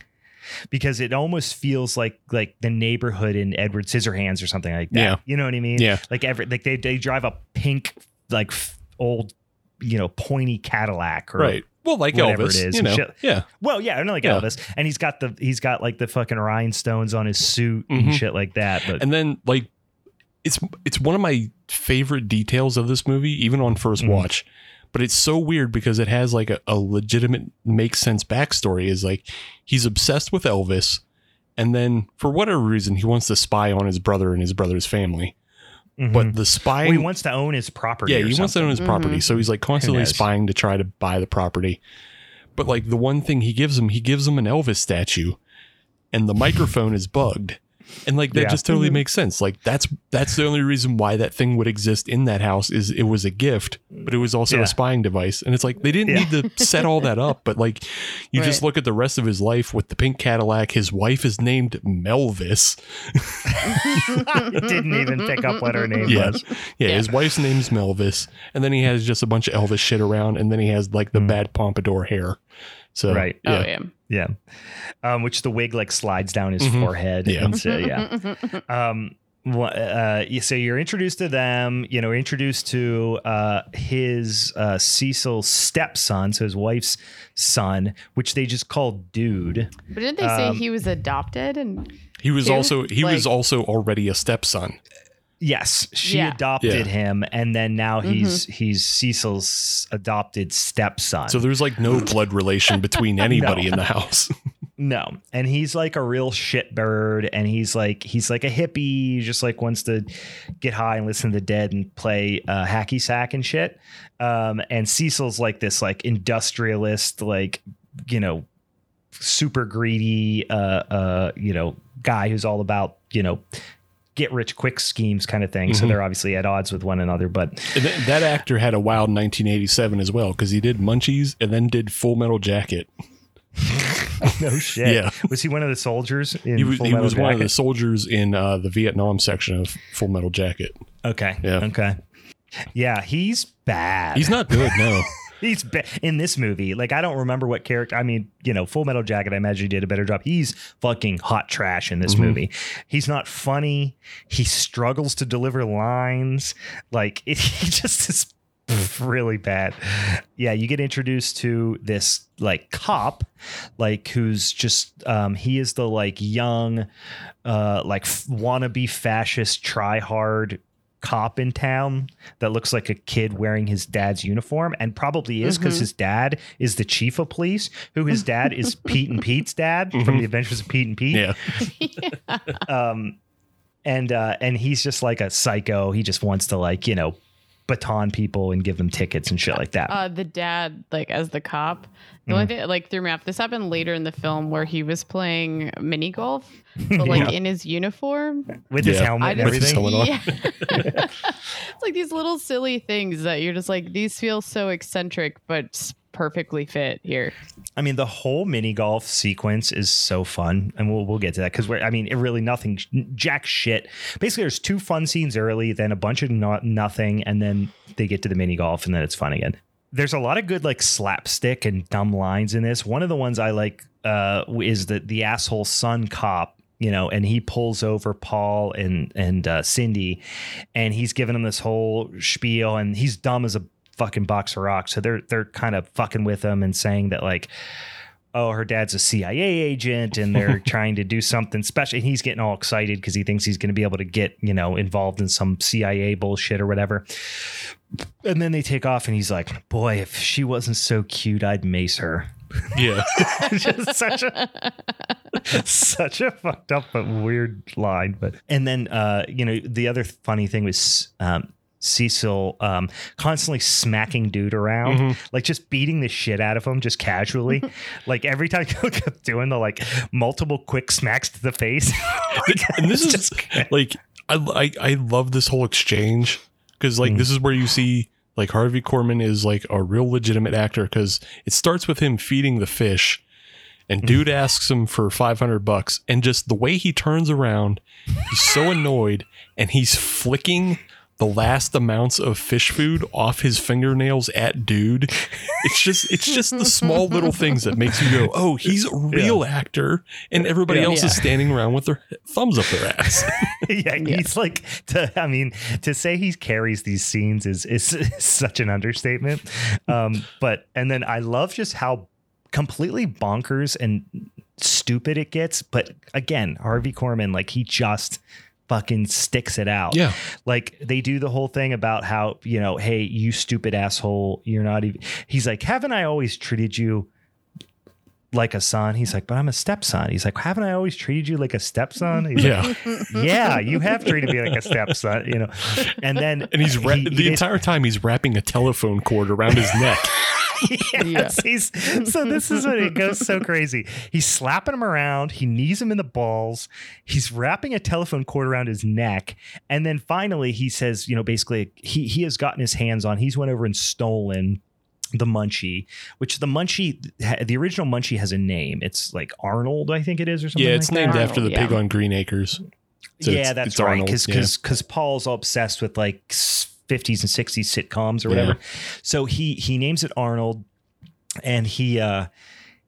Because it almost feels like like the neighborhood in Edward Scissorhands or something like that. Yeah. You know what I mean? Yeah. Like every like they they drive a pink like f- old you know pointy Cadillac or Right. Well, like whatever Elvis, it is, you know. shit. Yeah. Well, yeah, I know like Yeah. Elvis, and he's got the he's got like the fucking rhinestones on his suit Mhm. and shit like that. But And then like it's it's one of my favorite details of this movie, even on 1st Mhm. watch. But it's so weird because it has like a, a legitimate makes sense backstory. Is like he's obsessed with Elvis, and then for whatever reason he wants to spy on his brother and his brother's family. Mhm. But the spying, Well, he wants to own his property. yeah, or he wants to own his property, Mhm. so he's like constantly spying to try to buy the property. But like the one thing he gives him, he gives him an Elvis statue, and the microphone is bugged. And like that Yeah. just totally Mhm. makes sense like that's that's the only reason why that thing would exist in that house is it was a gift but it was also Yeah. a spying device and it's like they didn't Yeah. need to set all that up but like you just look at the rest of his life with the pink cadillac his wife is named melvis didn't even pick up what her name Yeah. was. yeah, Yeah. his wife's name's melvis and then he has just a bunch of elvis shit around and then he has like the Mm. bad pompadour hair so Right. Oh yeah. Yeah. Yeah. Um, which the wig like slides down his Mhm. forehead. Yeah. And so, yeah. um uh so you're introduced to them you know introduced to uh his uh cecil's stepson so his wife's son which they just called dude But didn't they say Um, he was adopted? And he was Too? also he was also already a stepson yes she Yeah. adopted Yeah. him and then now he's he's cecil's adopted stepson so there's like no blood relation between anybody in the house No, and he's like a real shitbird, and he's like he's like a hippie, he just like wants to get high and listen to the dead and play uh, hacky sack and shit. Um, and Cecil's like this like industrialist, like you know, super greedy, uh, uh, you know, guy who's all about you know get rich quick schemes kind of thing. So Mhm. they're obviously at odds with one another, but th- that actor had a wild 1987 as well because he did Munchies and then did Full Metal Jacket. no shit. Yeah. was he one of the soldiers? In He was he was one of the soldiers in uh, the Vietnam section of Full Metal Jacket. Okay. Yeah. Okay. Yeah, he's bad. He's not good, no. He's in this movie. Like I don't remember what character. I mean, you know, Full Metal Jacket. I imagine he did a better job. He's fucking hot trash in this Mhm. movie. He's not funny. He struggles to deliver lines. Like it, he just is really bad. Yeah, you get introduced to this like cop, like who's just um he is the like young, uh like f- wannabe fascist try hard cop in town that looks like a kid wearing his dad's uniform and probably is because Mhm. his dad is the chief of police who his dad is pete and pete's dad from Mhm. the adventures of pete and pete Yeah. um and uh and he's just like a psycho he just wants to like you know baton people and give them tickets and shit like that uh, the dad, like as the cop, the Mm. only thing that, like threw me off. This happened later in the film where he was playing mini golf, but like Yeah. in his uniform. with his helmet and I With everything. Yeah. it's like these little silly things that you're just like these feel so eccentric, but s- perfectly fit here. I mean, the whole mini golf sequence is so fun, and we'll we'll get to that because we're. I mean, it really nothing, jack shit. Basically, there's two fun scenes early, then a bunch of not nothing, and then they get to the mini golf, and then it's fun again. There's a lot of good like slapstick and dumb lines in this. One of the ones I like uh, is that the asshole son cop. You know, and he pulls over Paul and and uh, Cindy, and he's giving him this whole spiel, and he's dumb as a fucking box of rocks. So they're they're kind of fucking with him and saying that like, oh, her dad's a CIA agent, and they're trying to do something special. And he's getting all excited because he thinks he's going to be able to get you know involved in some CIA bullshit or whatever. And then they take off, and he's like, "Boy, if she wasn't so cute, I'd mace her." Yeah. Just such a such a fucked up but weird line. But and then uh, you know the other funny thing was um, Cecil um, constantly smacking dude around, Mhm. like just beating the shit out of him just casually. like every time he kept doing the like multiple quick smacks to the face. and this is just- like I, I I love this whole exchange because like Mm. this is where you see like Harvey Korman is like a real legitimate actor because it starts with him feeding the fish and dude asks him for 500 bucks and just the way he turns around he's so annoyed and he's flicking the last amounts of fish food off his fingernails at dude it's just it's just the small little things that makes you go oh he's a real actor and everybody Yeah. else Yeah. is standing around with their thumbs up their ass yeah, he's like to, I mean, to say he carries these scenes is, is such an understatement. Um, but and then I love just how completely bonkers and stupid it gets. But again, Harvey Korman, like he just fucking sticks it out. yeah Like they do the whole thing about how, you know, hey, you stupid asshole, you're not even he's like, haven't I always treated you like a son? He's like, but I'm a stepson. He's like, haven't I always treated you like a stepson? He's like, yeah yeah, you have treated me like a stepson, you know. And then and he's ra- he- the he entire time he's wrapping a telephone cord around his neck yes, he's so this is when it goes so crazy. He's slapping him around, he knees him in the balls, he's wrapping a telephone cord around his neck, and then finally he says, you know, basically he he has gotten his hands on, he's went over and stolen the munchie which the munchie the original munchie has a name it's like arnold i think it is or something yeah, it's like named that. after the Arnold, pig on Green Acres. So yeah it's- that's it's right Arnold, because yeah. because paul's all obsessed with like s- 50s and 60s sitcoms or whatever so he he names it arnold and he uh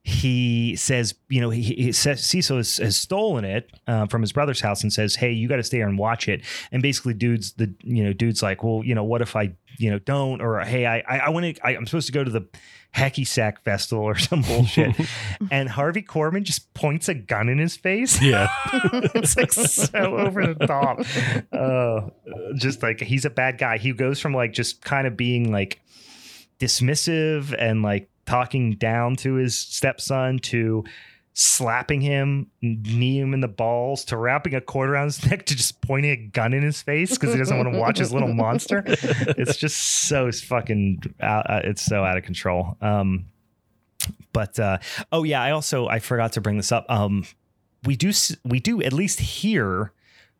he says, you know, he, he says Cecil has, has stolen it uh, from his brother's house and says, "Hey, you got to stay here and watch it." And basically, dude's the you know, dude's like, "Well, you know, what if I, you know, don't?" Or, "Hey, I I, I want to, I'm supposed to go to the hacky sack festival or some bullshit." and Harvey Korman just points a gun in his face. Yeah. it's like so over the top. Uh, just like he's a bad guy. He goes from like just kind of being like dismissive and like talking down to his stepson to slapping him, knee him in the balls, to wrapping a cord around his neck, to just pointing a gun in his face because he doesn't want to watch his little monster. It's just so fucking out, uh, it's so out of control. Um, but uh, oh yeah, I also I forgot to bring this up. Um, we do s- we do at least hear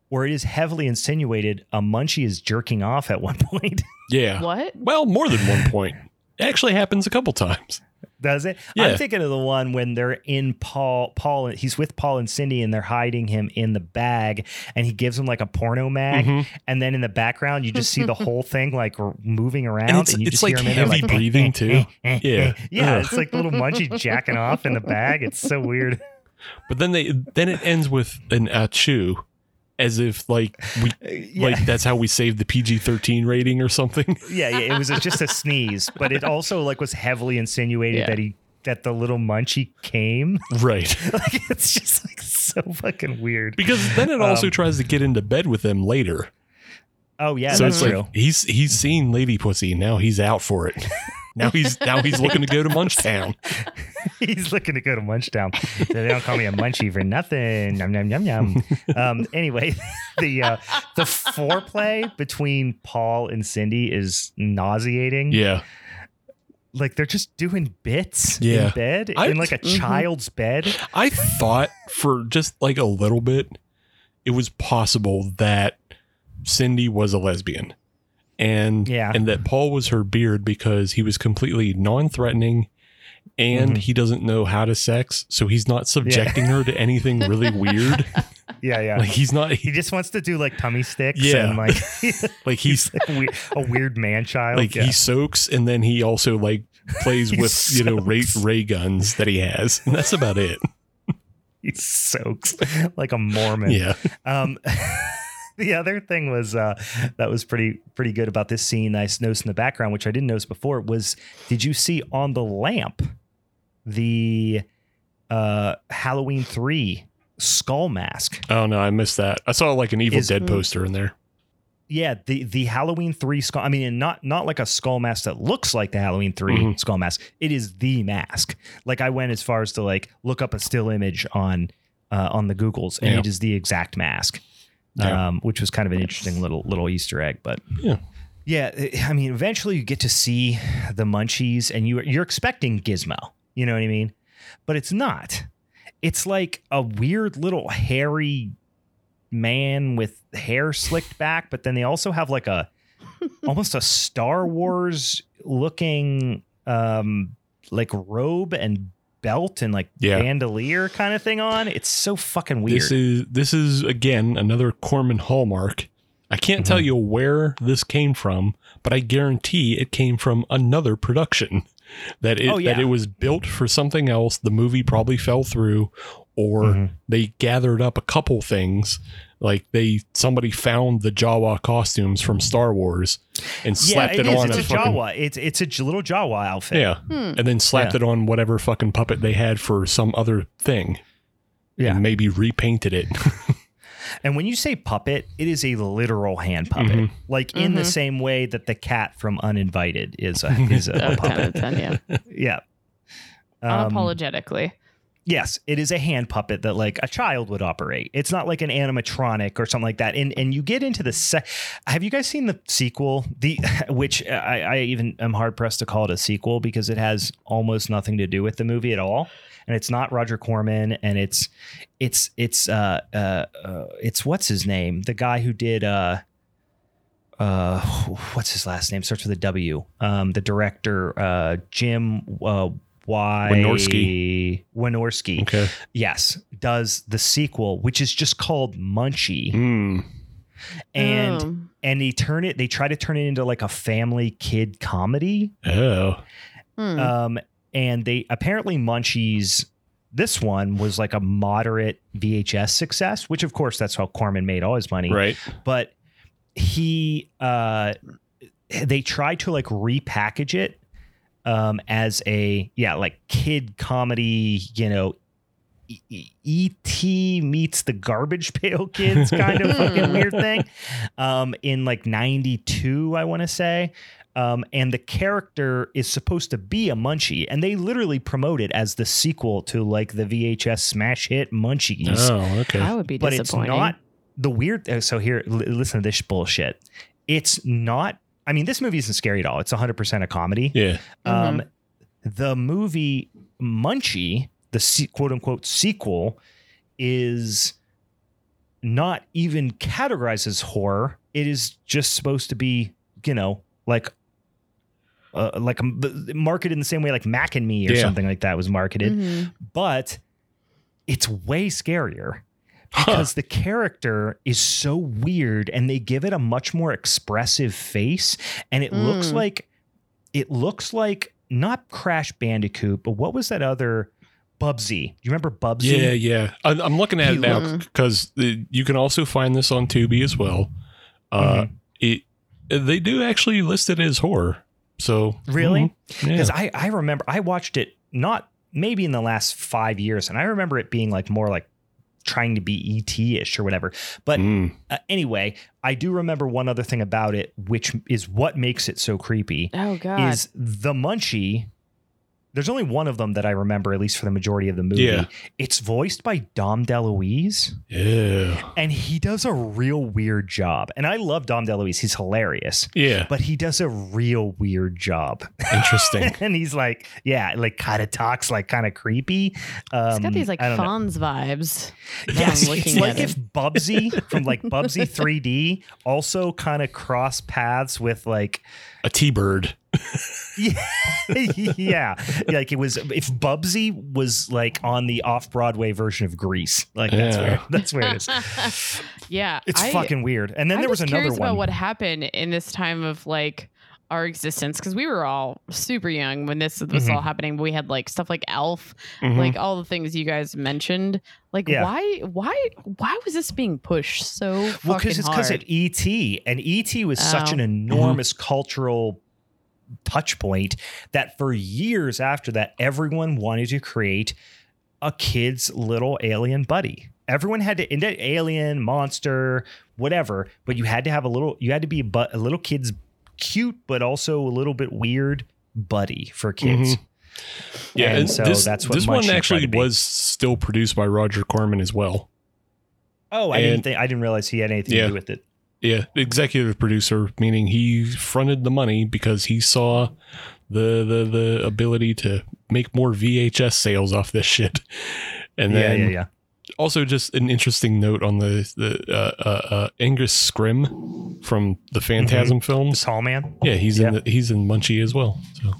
where it is heavily insinuated a munchie is jerking off at one point. Yeah. What? Well, more than one point. It actually happens a couple times. Does it? Yeah. I'm thinking of the one when they're in Paul. Paul, he's with Paul and Cindy, and they're hiding him in the bag, and he gives him like a porno mag, Mhm. and then in the background you just see the whole thing like moving around, And it's- you it's just like hear him in there, heavy like, breathing, too. Yeah. yeah. Ugh. It's like little munchie jacking off in the bag. It's so weird. But then they then it ends with an achu as if like we Yeah. like that's how we saved the PG-13 rating or something. yeah, yeah, it was just a sneeze, but it also like was heavily insinuated Yeah. that he that the little munchie came. right. like it's just like so fucking weird. Because then it also Um, tries to get into bed with them later. Oh yeah, so that's it's true. like he's he's seen Lady Pussy, now he's out for it. Now he's now he's looking to go to Munchtown. He's looking to go to Munchtown. They don't call me a munchie for nothing. Yum yum yum yum. Um, anyway, the uh, the foreplay between Paul and Cindy is nauseating. Yeah. Like they're just doing bits Yeah. in bed I- in like a Mhm. child's bed. I thought for just like a little bit, it was possible that Cindy was a lesbian, and Yeah. and that Paul was her beard because he was completely non-threatening, and Mhm. he doesn't know how to sex, so he's not subjecting her to anything really weird. Yeah, yeah. Like he's not he just wants to do like tummy sticks Yeah. and like like he's a weird, a weird man child. like yeah. he soaks, and then he also like plays He with you know ray, ray guns that he has, and that's about it. he soaks like a Mormon. Yeah, Um, the other thing was uh, that was pretty pretty good about this scene. I noticed in the background, which I didn't notice before, was did you see on the lamp the uh, Halloween three skull mask? oh no, I missed that. I saw like an Evil Is- Dead poster in there. Yeah, the the Halloween three skull. I mean, and not not like a skull mask that looks like the Halloween 3 Mhm. skull mask. It is the mask. Like I went as far as to like look up a still image on uh, on the Googles, and Yeah. it is the exact mask. Yeah. Um, which was kind of an interesting little little Easter egg, but Yeah. yeah. I mean, eventually you get to see the munchies, and you you're expecting Gizmo. You know what I mean? But it's not. It's like a weird little hairy man with hair slicked back, but then they also have like a almost a Star Wars looking um like robe and belt and like Yeah. bandolier kind of thing on. It's so fucking weird. This is this is again another Corman hallmark. I can't tell Mhm. you where this came from, but I guarantee it came from another production. That it Oh, yeah. that it was built for something else. The movie probably fell through, or Mhm. they gathered up a couple things. Like they somebody found the Jawa costumes from Star Wars and slapped yeah, it, it is. on It's a, a, fucking Jawa. It's it's a j- little Jawa outfit. yeah, Hmm. and then slapped Yeah. it on whatever fucking puppet they had for some other thing. Yeah. and maybe repainted it. And when you say puppet, it is a literal hand puppet, Mhm. like in the Mhm. same way that the cat from Uninvited is a is a, a was kind puppet. of ten, yeah. Yeah. Um, Unapologetically. Yes, it is a hand puppet that like a child would operate. It's not like an animatronic or something like that. And and you get into the se- have you guys seen the sequel? The which I, I even am hard pressed to call it a sequel because it has almost nothing to do with the movie at all. And it's not Roger Corman and it's it's it's uh uh, uh it's what's his name? The guy who did uh uh what's his last name starts with a W um the director uh Jim uh Y Wynorski. Wynorski Okay. yes does the sequel which is just called Munchie Mm. and Oh. and they turn it they try to turn it into like a family kid comedy Oh. Hmm. um and they apparently Munchies this one was like a moderate VHS success which of course that's how Corman made all his money Right. but he uh they tried to like repackage it um as a yeah like kid comedy you know E- E- et meets the garbage pail kids kind of fucking weird thing um in like 92 i want to say um, and the character is supposed to be a munchie, and they literally promote it as the sequel to like the VHS smash hit Munchies Oh, okay. that would be but it's not the weird. uh, So here, l- listen to this bullshit. It's not. I mean, this movie isn't scary at all. It's 100 percent a comedy. Yeah. Um, the movie Munchie, the se- quote unquote sequel, is not even categorized as horror. It is just supposed to be, you know, like. Uh, like um, marketed in the same way like Mac and Me or Yeah. something like that was marketed, Mhm. but it's way scarier Huh. because the character is so weird and they give it a much more expressive face and it looks Mm. like it looks like not Crash Bandicoot, but what was that other Bubsy? Do you remember Bubsy? Yeah, yeah. I, I'm looking at He it now because you can also find this on Tubi as well. Uh, Mhm. it they do actually list it as horror. So Really? mhm, yeah. Because I, I remember I watched it not maybe in the last five years, and I remember it being like more like trying to be ET ish or whatever. But Mm. uh, anyway, I do remember one other thing about it, which is what makes it so creepy. Oh god. is the munchie there's only one of them that I remember, at least for the majority of the movie. Yeah. It's voiced by Dom DeLuise, yeah, and he does a real weird job. And I love Dom DeLuise; he's hilarious, yeah. but he does a real weird job. Interesting. and he's like, yeah, like kind of talks like kind of creepy. Um, it's got these like I don't know. Fonz vibes. now Yes, it's like if it. Bubsy from like Bubsy 3D also kind of cross paths with like A T-bird. yeah, yeah, like it was if Bubsy was like on the off Broadway version of Grease, like that's Yeah. where that's where it is. yeah, It's I- fucking weird. And then I'm there was just another curious one. about what happened in this time of like our existence because we were all super young when this was Mhm. all happening. We had like stuff like Elf, Mhm. like all the things you guys mentioned. Like Yeah. why, why, why was this being pushed so well, because it's because of ET, and ET was such Oh. an enormous cultural touch point that for years after that, everyone wanted to create a kid's little alien buddy. Everyone had to into alien, monster, whatever, but you had to have a little. You had to be a, bu- a little kid's cute, but also a little bit weird buddy for kids. Mm-hmm. Yeah, And and so this, that's what this one actually was still produced by Roger Corman as well. Oh, I didn't think I didn't realize he had anything Yeah. to do with it. Yeah, executive producer, meaning he fronted the money because he saw the the the ability to make more VHS sales off this shit. And then yeah, yeah. also just an interesting note on the the uh, uh, uh, Angus Scrimm from the Phantasm The films. Tall Man. Yeah, he's Yeah. in the, he's in Munchie as well. So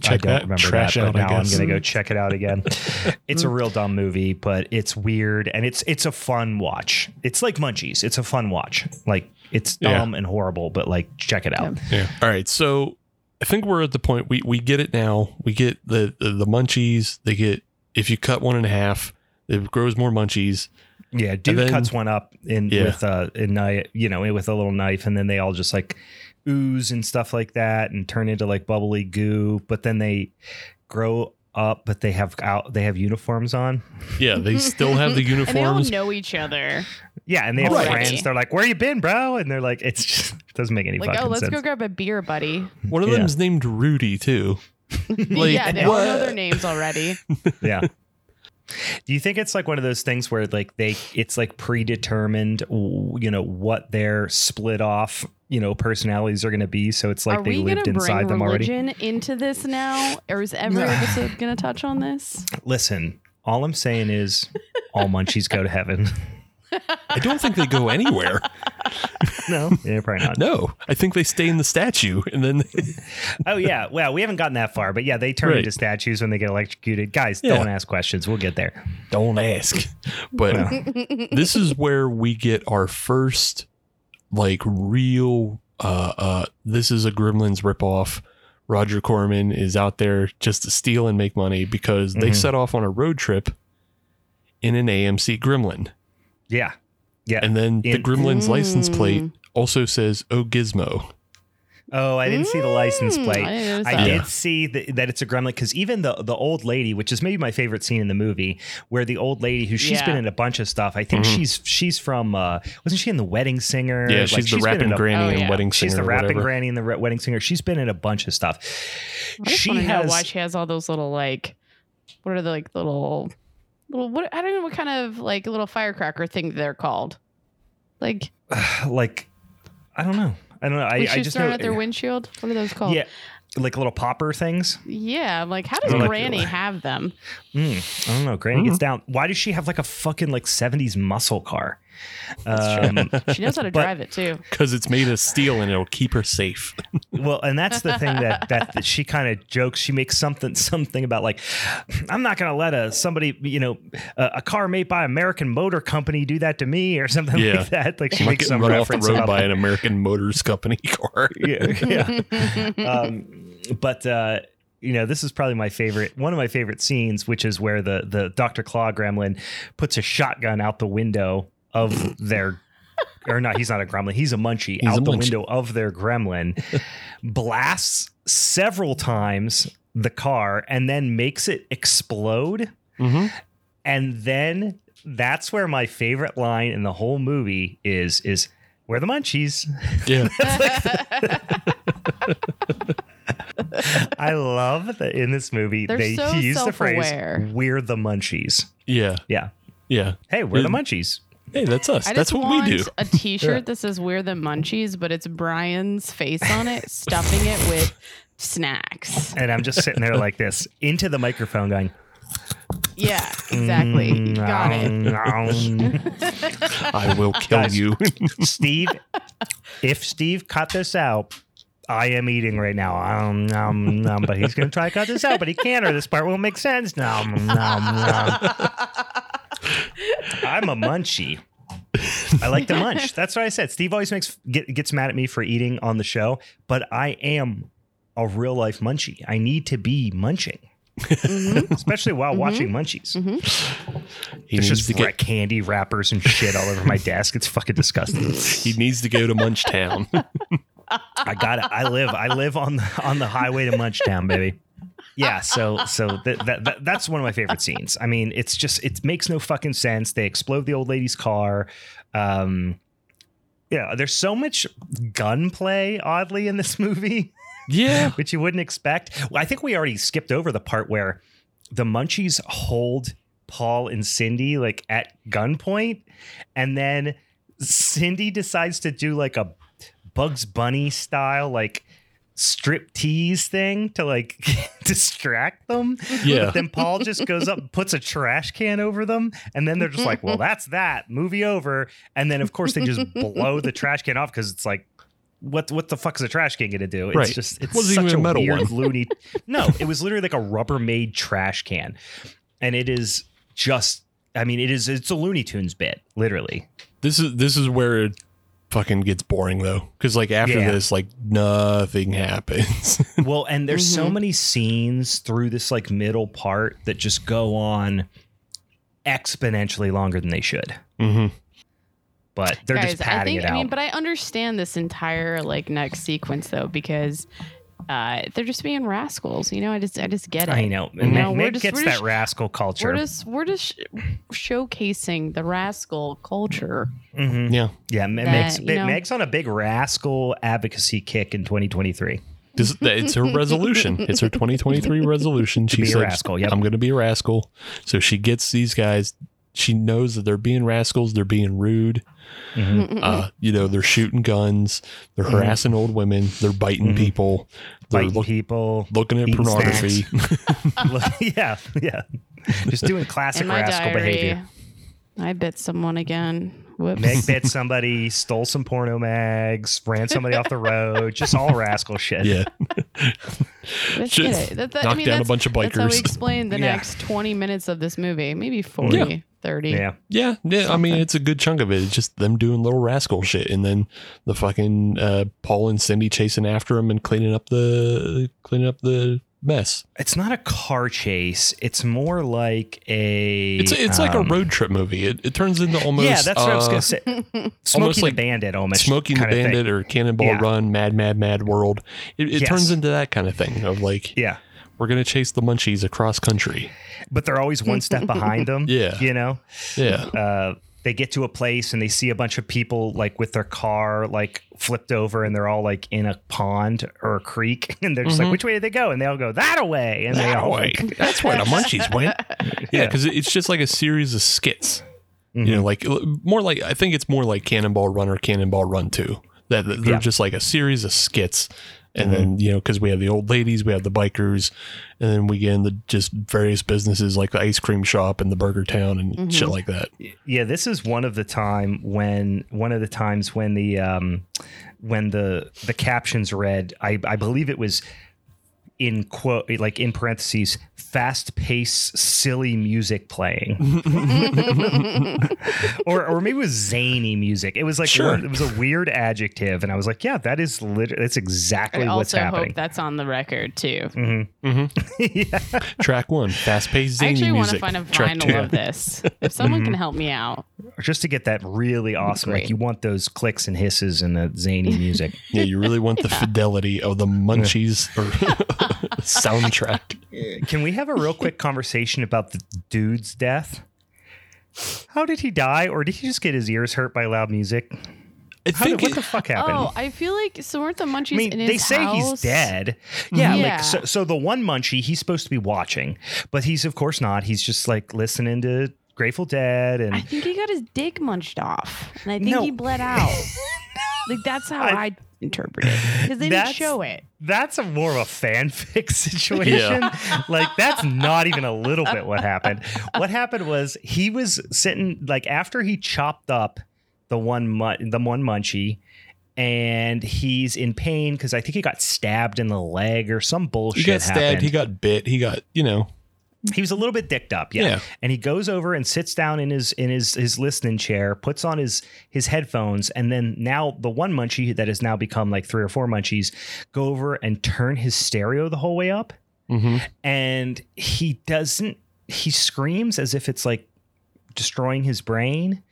check I don't that remember trash that, out. but I now I'm gonna go check it out again. it's a real dumb movie, but it's weird and it's it's a fun watch. It's like Munchies. It's a fun watch. Like it's Yeah. dumb and horrible, but like check it out. Yeah. All right. So I think we're at the point we we get it now. We get the the, the munchies. They get if you cut one in half, it grows more munchies. Yeah, dude then- cuts one up in Yeah. with uh, a in knife, you know, with a little knife, and then they all just like ooze and stuff like that, and turn into like bubbly goo. But then they grow up, but they have out they have uniforms on. Yeah, they still have the uniforms. and they all know each other. Yeah, and they have Right. friends. They're like, "Where you been, bro?" And they're like, "It's just it doesn't make any Like, fucking oh, let's sense." go grab a beer, buddy. One of Yeah. them's named Rudy too. Like, yeah, they all know their names already. yeah. Do you think it's like one of those things where like they it's like predetermined, you know, what their split off, you know, personalities are going to be? So it's like Are they lived inside them already. into this now, or is every episode going to touch on this? Listen, all I'm saying is, all munchies go to heaven. I don't think they go anywhere. no, yeah, probably not. No, I think they stay in the statue, and then Oh yeah, well, we haven't gotten that far, but yeah, they turn Right. into statues when they get electrocuted. Guys, Yeah. don't ask questions. We'll get there. don't ask. But this is where we get our first, like, real. Uh, uh, this is a Gremlins ripoff. Roger Corman is out there just to steal and make money because they Mhm. set off on a road trip in an AMC Gremlin, Yeah, yeah. and then the In- Gremlin's license plate Mm. also says "Oh Gizmo." Oh, I didn't see the license Mm, plate. I didn't notice I that. did Yeah. see th- that it's a gremlin because even the the old lady, which is maybe my favorite scene in the movie, where the old lady who she's Yeah. been in a bunch of stuff. I think Mhm. she's she's from uh wasn't she in the Wedding Singer? Yeah, Like, she's the been rapping in a- granny Oh, and yeah. wedding singer. She's the or rapping whatever. granny and the Re- wedding singer. She's been in a bunch of stuff. I just she want to know has why she has all those little like, what are the like little, little what? I don't know what kind of like little firecracker thing they're called. Like like I don't know. I don't know. I, when I she's just throwing know at their windshield. What are those called? Yeah, like little popper things. Yeah, I'm like, how does Like- Granny have them? Mm, I don't know. Granny Mm-hmm. gets down. Why does she have like a fucking like seventies muscle car? Um, She knows how to But- drive it too. because it's made of steel and it'll keep her safe. well, and that's the thing that that, that she kind of jokes. She makes something something about like, I'm not gonna let a somebody you know a, a car made by American Motor Company do that to me or something Yeah. like that. Like she I'm makes some run off the reference road about by an American Motors Company car. yeah, yeah. um, but uh, you know, this is probably my favorite, one of my favorite scenes, which is where the the Dr. Claw Gremlin puts a shotgun out the window of their. Or not, he's not a gremlin. He's a munchie He's out a the munchie. window of their gremlin, blasts several times the car, and then makes it explode. hmm And then that's where my favorite line in the whole movie is: "Is we're the munchies." Yeah. I love that in this movie They're they so use the phrase self-aware. "We're the munchies." Yeah. Yeah. Yeah. Hey, we're the munchies. Hey, that's us. I That's what we do. a T-shirt that says "We're the Munchies," but it's Brian's face on it, stuffing it with snacks. And I'm just sitting there like this into the microphone going, Yeah, exactly. You got it. it. I will kill Guys. you. Steve, if Steve cut this out, I am eating right now. Um, nom, nom, but he's going to try to cut this out, but he can't, or this part won't make sense. Nom, nom, nom. I'm a munchie. I like to munch. That's what I said. Steve always makes get, gets mad at me for eating on the show, but I am a real life munchie. I need to be munching, Mhm. especially while Mhm. watching munchies. He There's needs just to get. candy wrappers and shit all over my desk. It's fucking disgusting. He needs to go to Munchtown. I got it. I live. I live on the on the highway to Munchtown, baby. Yeah. So so that, that, that that's one of my favorite scenes. I mean, it's just it makes no fucking sense. They explode the old lady's car. Um, yeah. There's so much gunplay, oddly, in this movie, yeah. which you wouldn't expect. Well, I think we already skipped over the part where the Munchies hold Paul and Cindy like at gunpoint, and then Cindy decides to do like a Bugs Bunny style like strip tease thing to like distract them. Yeah. But then Paul just goes up and puts a trash can over them. And then they're just like, well, that's that. Movie over. And then, of course, they just blow the trash can off because it's like, what what the fuck is a trash can gonna do? It's Right. just it's Wasn't such a a metal weird one. loony. No, it was literally like a Rubbermaid trash can, and it is just. I mean, it is. It's a Looney Tunes bit, literally. This is this is where it fucking gets boring though, because like after Yeah. this, like nothing happens. Well, and there's so Mhm. many scenes through this like middle part that just go on exponentially longer than they should. hmm But they're Guys, just padding I think, it out. I mean, but I understand this entire like next sequence though because uh, they're just being rascals. You know, I just I just get it. I know. You know, Meg, we're just- gets we're that just- rascal culture. We're just we're just sh- showcasing the rascal culture. Mhm. Yeah. Yeah, Me- that, Meg's, you know- Meg's on a big rascal advocacy kick in 2023. This, it's her resolution. It's her 2023 resolution. She be a rascal, yep. "I'm going to be a rascal." So she gets these guys. She knows that they're being rascals. They're being rude. Mhm. Uh, you know, they're shooting guns. They're Mhm. harassing old women. They're biting Mhm. people. They're Biting look- people. looking at pornography. yeah, yeah. Just doing classic In rascal diary, behavior. I bit someone again. Whoops. Meg bit somebody, stole some porno mags, ran somebody off the road. Just all rascal shit. yeah, Let's Just get it. That- that- I knock mean, down a bunch of That's how we bikers. explain the Yeah. next 20 minutes of this movie. Maybe 40, Yeah. 30. Yeah. yeah, yeah. I mean, it's a good chunk of it. It's just them doing little rascal shit, and then the fucking uh, Paul and Cindy chasing after them and cleaning up the cleaning up the mess. It's not a car chase. It's more like a. It's it's like a um, road trip movie. It, it turns into almost Yeah, that's what I was uh, gonna say. Smoking like the Bandit, almost. Smoking the kinda thing. Bandit or Cannonball Yeah. Run, Mad Mad Mad World. It, it Yes. turns into that kind of thing of like Yeah, we're gonna chase the munchies across country. but they're always one step behind them. Yeah. you know. Yeah, Uh, they get to a place and they see a bunch of people like with their car like flipped over and they're all like in a pond or a creek and they're just like, which way did they go? And they all go that away, and they that all way. like, That's where the munchies went. Yeah, Yeah. because it's just like a series of skits. Mhm. You know, like more like I think it's more like Cannonball Run or Cannonball Run Two. That that they're Yeah. just like a series of skits, and Mhm. then you know because we have the old ladies, we have the bikers, and then we get into just various businesses like the ice cream shop and the burger town and shit like that. Yeah, this is one of the time when one of the times when the um when the the captions read, I I believe it was in quote like in parentheses fast paced silly music playing or or maybe it was zany music it was like Sure. one- it was a weird adjective and i was like yeah that is literally that's exactly I what's also happening hope that's on the record too. Mhm. yeah. Track one, fast paced I zany actually want to music. find a Track vinyl two. of this. If someone can help me out, just to get that really awesome like you want those clicks and hisses and the zany music Yeah, you really want the fidelity of the munchies or soundtrack. Can we have a real quick conversation about the dude's death? How did he die, or did he just get his ears hurt by loud music? I How think did, what the fuck happened? oh, I feel like so weren't the munchies I mean, in his they say he's dead. Yeah, Yeah. like so. So the one munchie, he's supposed to be watching, but he's of course not. He's just like listening to Grateful Dead, and I think he got his dick munched off, and I think No. he bled out. like that's how I- I, interpret it because they didn't show it. that's a more of a fanfic situation. like that's not even a little bit what happened. What happened was he was sitting like after he chopped up the one mun- the one munchie and he's in pain because I think he got stabbed in the leg or some bullshit. He got stabbed. happened. He got bit. He got you know. He was a little bit dicked up, yeah. Yeah. And he goes over and sits down in his in his his listening chair, puts on his his headphones, and then now the one munchie that has now become like three or four munchies go over and turn his stereo the whole way up, hmm and he doesn't. He screams as if it's like destroying his brain,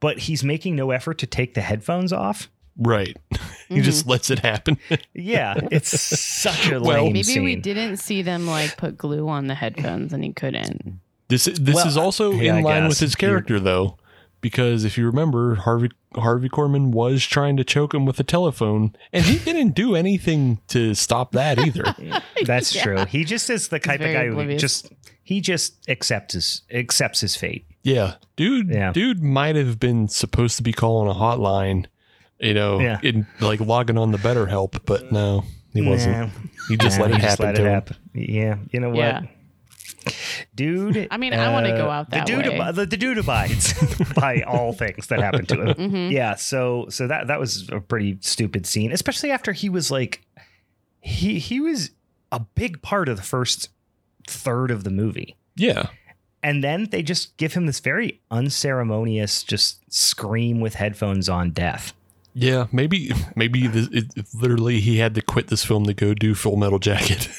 but he's making no effort to take the headphones off. Right. he just mm-hmm. lets it happen. Yeah, it's such a Well- lame Maybe scene. we didn't see them like put glue on the headphones, and he couldn't. This this Well, is also yeah, I in line with his character though, because if you remember, Harvey Harvey Korman was trying to choke him with a telephone, and he didn't do anything to stop that either. That's true. He just is the type of very guy who just he just accepts his accepts his fate. yeah, dude, Yeah. dude might have been supposed to be calling a hotline, you know, Yeah. in like logging on the Better Help, but no, he wasn't. Nah. He just Nah, let it he happen let to it him. happen. Yeah, you know what, Yeah. dude? I mean, I wanna go uh, out that the dude, way. ab- the, the dude abides by all things that happen to him. Mhm. Yeah, so so that that was a pretty stupid scene, especially after he was like, he he was a big part of the first third of the movie. Yeah, And then they just give him this very unceremonious, just scream with headphones on death. Yeah. Maybe maybe this, it, it- literally he had to quit this film to go do Full Metal Jacket.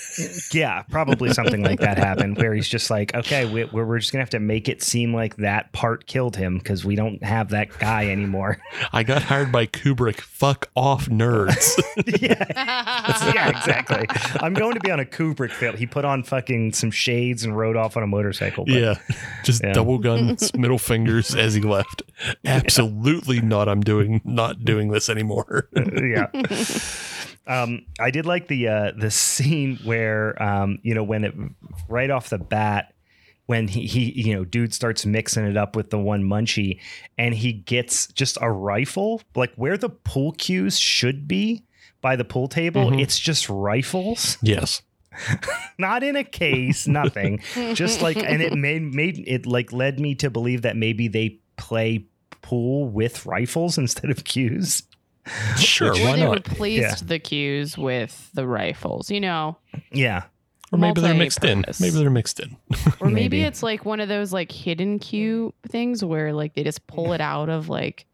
Yeah, probably something like that happened where he's just like, okay, we, we're, we're just going to have to make it seem like that part killed him because we don't have that guy anymore. I got hired by Kubrick. Fuck off, nerds. yeah. yeah, exactly. I'm going to be on a Kubrick film. He put on fucking some shades and rode off on a motorcycle. but- yeah, just Yeah. double guns, middle fingers as he left. Absolutely not. I'm doing not doing this anymore. yeah. Um, I did like the uh, the scene where um, you know when it right off the bat when he, he you know dude starts mixing it up with the one munchie and he gets just a rifle like where the pool cues should be by the pool table Mhm. it's just rifles Yes. not in a case nothing just like and it made made it like led me to believe that maybe they play pool with rifles instead of cues Sure. or Why they not? replaced Yeah. the cues with the rifles, you know. yeah Or maybe they're mixed in. Maybe they're mixed in. Or maybe. Maybe. it's like one of those like hidden cue things where like they just pull it out of like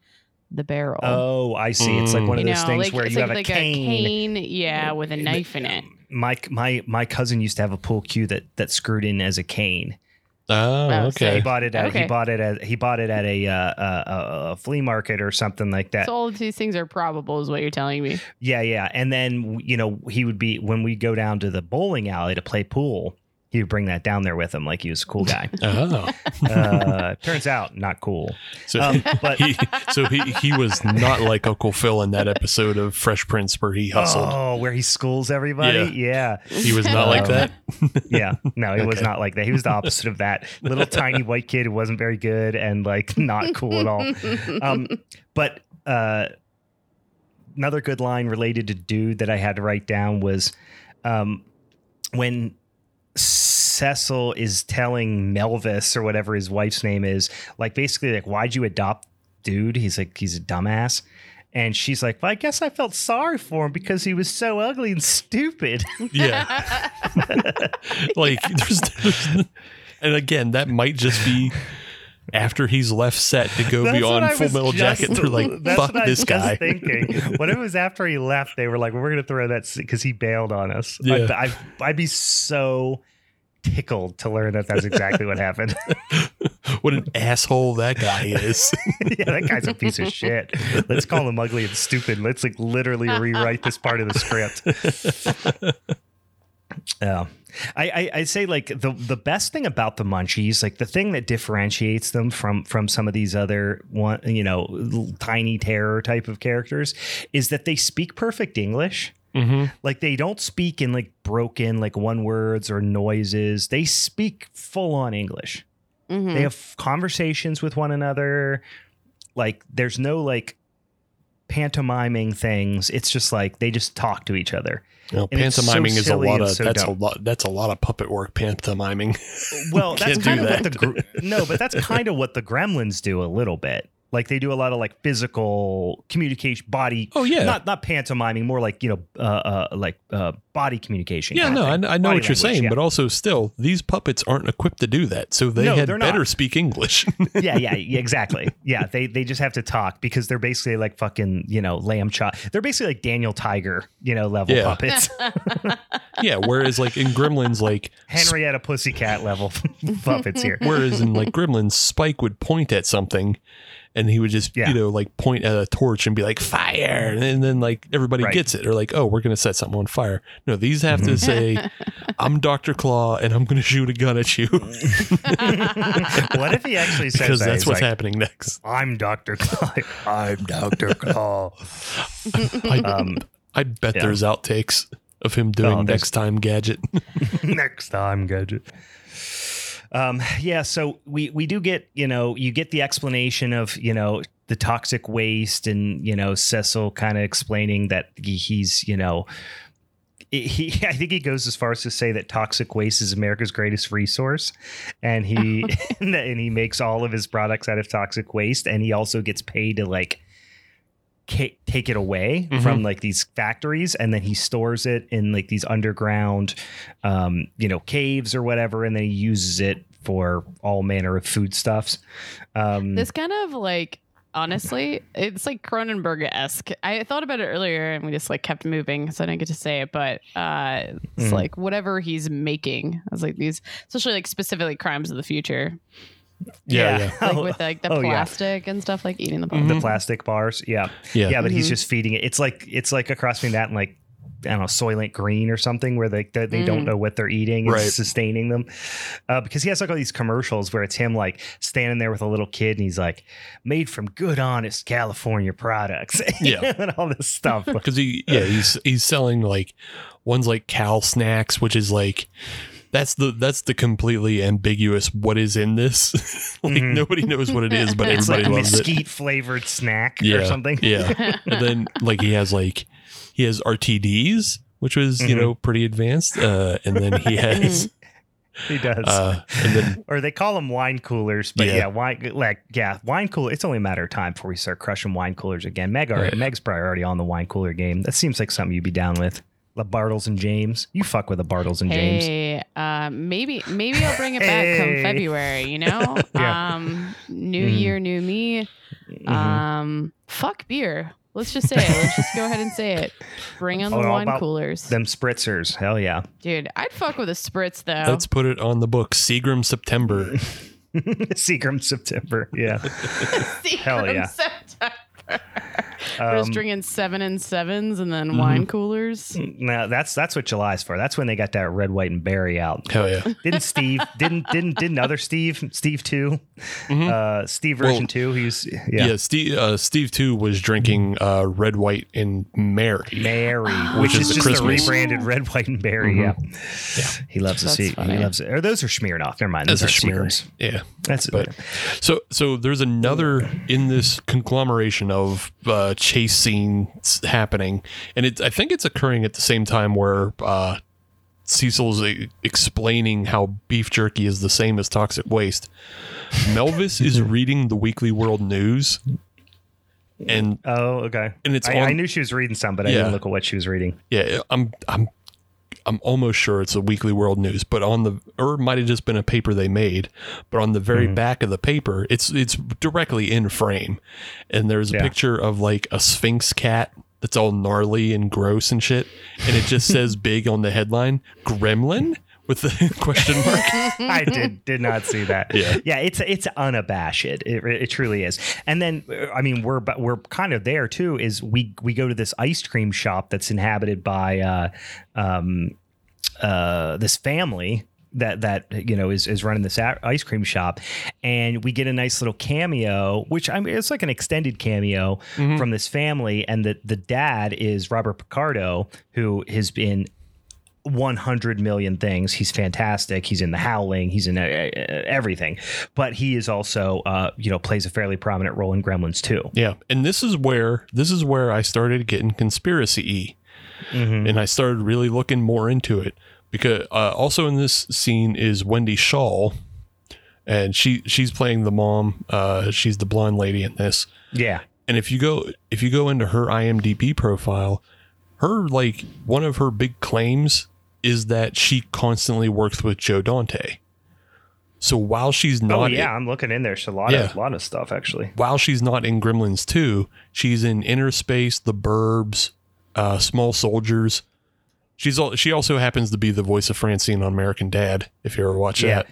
the barrel. oh i see it's like one of you those know, things like where it's you like, have a like cane, yeah, with a knife in it. my my my cousin used to have a pool cue that that screwed in as a cane Oh, okay. he bought it at he bought it at he bought it at a uh, uh, uh, a flea market or something like that So all of these things are probable, is what you're telling me. Yeah, yeah. And then, you know, he would be, when we go down to the bowling alley to play pool, he would bring that down there with him like he was a cool guy. Oh, uh, turns out, not cool. so Um, but, he so he he was not like Uncle Phil in that episode of Fresh Prince where he hustled. oh, where he schools everybody? Yeah. He was not like Um, that. Yeah. No, he was not like that. He was the opposite of that. Little tiny white kid who wasn't very good and like not cool at all. Um, but uh, another good line related to dude that I had to write down was um, when Cecil is telling Melvis or whatever his wife's name is, like basically like, why'd you adopt dude? He's like, he's a dumbass. And she's like, well, I guess I felt sorry for him because he was so ugly and stupid. Yeah, like there's, there's and again that might just be after he's left set to go beyond Full Metal just- Jacket. They're like, that's fuck what I this guy. Thinking when it was after he left, they were like, "We're going to throw that because he bailed on us." Yeah. I'd, I'd, I'd be so tickled to learn that that's exactly what happened. what an asshole that guy is. yeah, that guy's a piece of shit. Let's call him ugly and stupid. Let's like literally rewrite this part of the script. Yeah. I, I I say like the the best thing about the munchies, like the thing that differentiates them from from some of these other one, you know, tiny terror type of characters, is that they speak perfect English. hmm Like they don't speak in like broken like one words or noises. They speak full on English. Mhm. They have conversations with one another. Like there's no like pantomiming things. It's just like they just talk to each other. You know, it's so pantomiming is a lot of so that's dumb. a lot that's a lot of puppet work. Pantomiming. Well, that's kind of what the no, but that's kind of what the Gremlins do a little bit. Like they do a lot of like physical communication, body. Oh yeah, Not not pantomiming, more like you know, uh, uh like uh, body communication. yeah. No, of I. I know Body what you're language, saying, yeah. but also still, these puppets aren't equipped to do that, so they No, had better not. speak English. yeah, yeah, yeah, exactly. Yeah, they they just have to talk because they're basically like fucking you know lamb chop. They're basically like Daniel Tiger, you know, level Yeah. puppets, yeah. Whereas like in Gremlins, like Henrietta Pussycat level puppets here. Whereas in like Gremlins, Spike would point at something and he would just, Yeah. you know, like point at a torch and be like, fire. And then like everybody Right. gets it. Or like, oh, we're going to set something on fire. No, these have to say, I'm Dr. Claw and I'm going to shoot a gun at you what if he actually says because that? that's He's what's like, happening next. I'm Doctor Claw. I'm Doctor Claw. I, Um, I bet yeah. there's outtakes of him doing Oh, next time gadget. next time gadget um yeah so we we do get you know you get the explanation of you know the toxic waste and you know cecil kind of explaining that he, he's you know he, I think he goes as far as to say that toxic waste is America's greatest resource, and he and he makes all of his products out of toxic waste, and he also gets paid to like take it away Mhm. from like these factories and then he stores it in like these underground um you know caves or whatever and then he uses it for all manner of foodstuffs um This kind of like honestly, it's like Cronenberg esque. I thought about it earlier and we just like kept moving, so I didn't get to say it. But uh, it's Mhm. like whatever he's making. I was like these, especially like specifically crimes of the future, Yeah, yeah. like with like the Oh, yeah. plastic and stuff, like eating the. Mhm. the plastic bars yeah Yeah. yeah but he's Mhm. just feeding it it's like it's like a cross between that and like I don't know Soylent Green or something where they they, they don't Mm. know what they're eating and Right. sustaining them. Uh, because he has like all these commercials where it's him like standing there with a little kid and he's like made from good honest California products. Yeah. and all this stuff. because he yeah he's he's selling like one's like Cal snacks, which is like that's the that's the completely ambiguous what is in this. like Mhm. nobody knows what it is, but it's everybody a loves it. mesquite flavored snack Yeah, or something. yeah. And then like he has like he has RTDs, which was you Mhm. know pretty advanced, uh, and then he has he does. uh, and then or they call them wine coolers, but Yeah. yeah, wine like yeah, wine cooler. It's only a matter of time before we start crushing wine coolers again. Meg, already, Right. Meg's probably already on the wine cooler game. That seems like something you'd be down with. The Bartles and James, you fuck with the Bartles and James. Hey, uh, maybe maybe I'll bring it back come February. You know, Yeah. um, new Mhm. year, new me. Mhm. Um, fuck beer. Let's just say it. Let's just go ahead and say it. Bring on the Oh, all wine coolers, Them spritzers, hell yeah. dude. I'd fuck with a spritz though. let's put it on the book. Seagram September. Seagram September, yeah. hell yeah. September. We're just Um, drinking seven and sevens and then Mhm. wine coolers. no, that's that's what July's for. That's when they got that red, white, and berry out. Hell yeah. Didn't Steve? didn't didn't didn't other Steve? Steve 2 Mhm. Uh, Steve Well, version two. He's Yeah, yeah. Steve uh, Steve too was drinking uh, red, white, and Mary. Mary, Which which is is the just a rebranded red, white, and berry. Mhm. Yeah. he loves to That's see. He loves it. Or those are Smirnoff. Never mind. Those That's are a Yeah. That's But- So so there's another in this conglomeration of uh, chase scenes happening, and it I think it's occurring at the same time where uh, Cecil's e- explaining how beef jerky is the same as toxic waste. Melvis is reading the Weekly World News, and oh, okay. and it's I, on, I knew she was reading some, but I Yeah. didn't look at what she was reading. Yeah, I'm I'm I'm almost sure it's a Weekly World News, but on the or might have just been a paper they made, but on the very Mhm. back of the paper, it's it's directly in frame, and there's a Yeah. picture of like a Sphinx cat that's all gnarly and gross and shit, and it just says big on the headline, Gremlin with the question mark. I did did not see that. Yeah. yeah. It's it's unabashed. It, it truly is. And then uh, I mean we're but we're kind of there too. Is we we go to this ice cream shop that's inhabited by uh, um, uh, this family that that you know is is running this a- ice cream shop, and we get a nice little cameo, which I mean it's like an extended cameo Mhm. from this family, and the the dad is Robert Picardo, who has been 100 million things. He's fantastic. He's in The Howling. He's in uh, uh, everything. But he is also, uh, you know, plays a fairly prominent role in Gremlins too. Yeah, and this is where this is where I started getting conspiracy y. Mhm. and I started really looking more into it because uh, also in this scene is Wendy Schaal, and she she's playing the mom. Uh, she's the blonde lady in this. Yeah. And if you go if you go into her IMDb profile, her like one of her big claims is that she constantly works with Joe Dante. So while she's not oh yeah, I'm looking in there. So a lot Yeah. of lot of stuff actually. while she's not in Gremlins 2, she's in Innerspace, The Burbs, uh, Small Soldiers. She's she also happens to be the voice of Francine on American Dad. If you ever watch Yeah. that,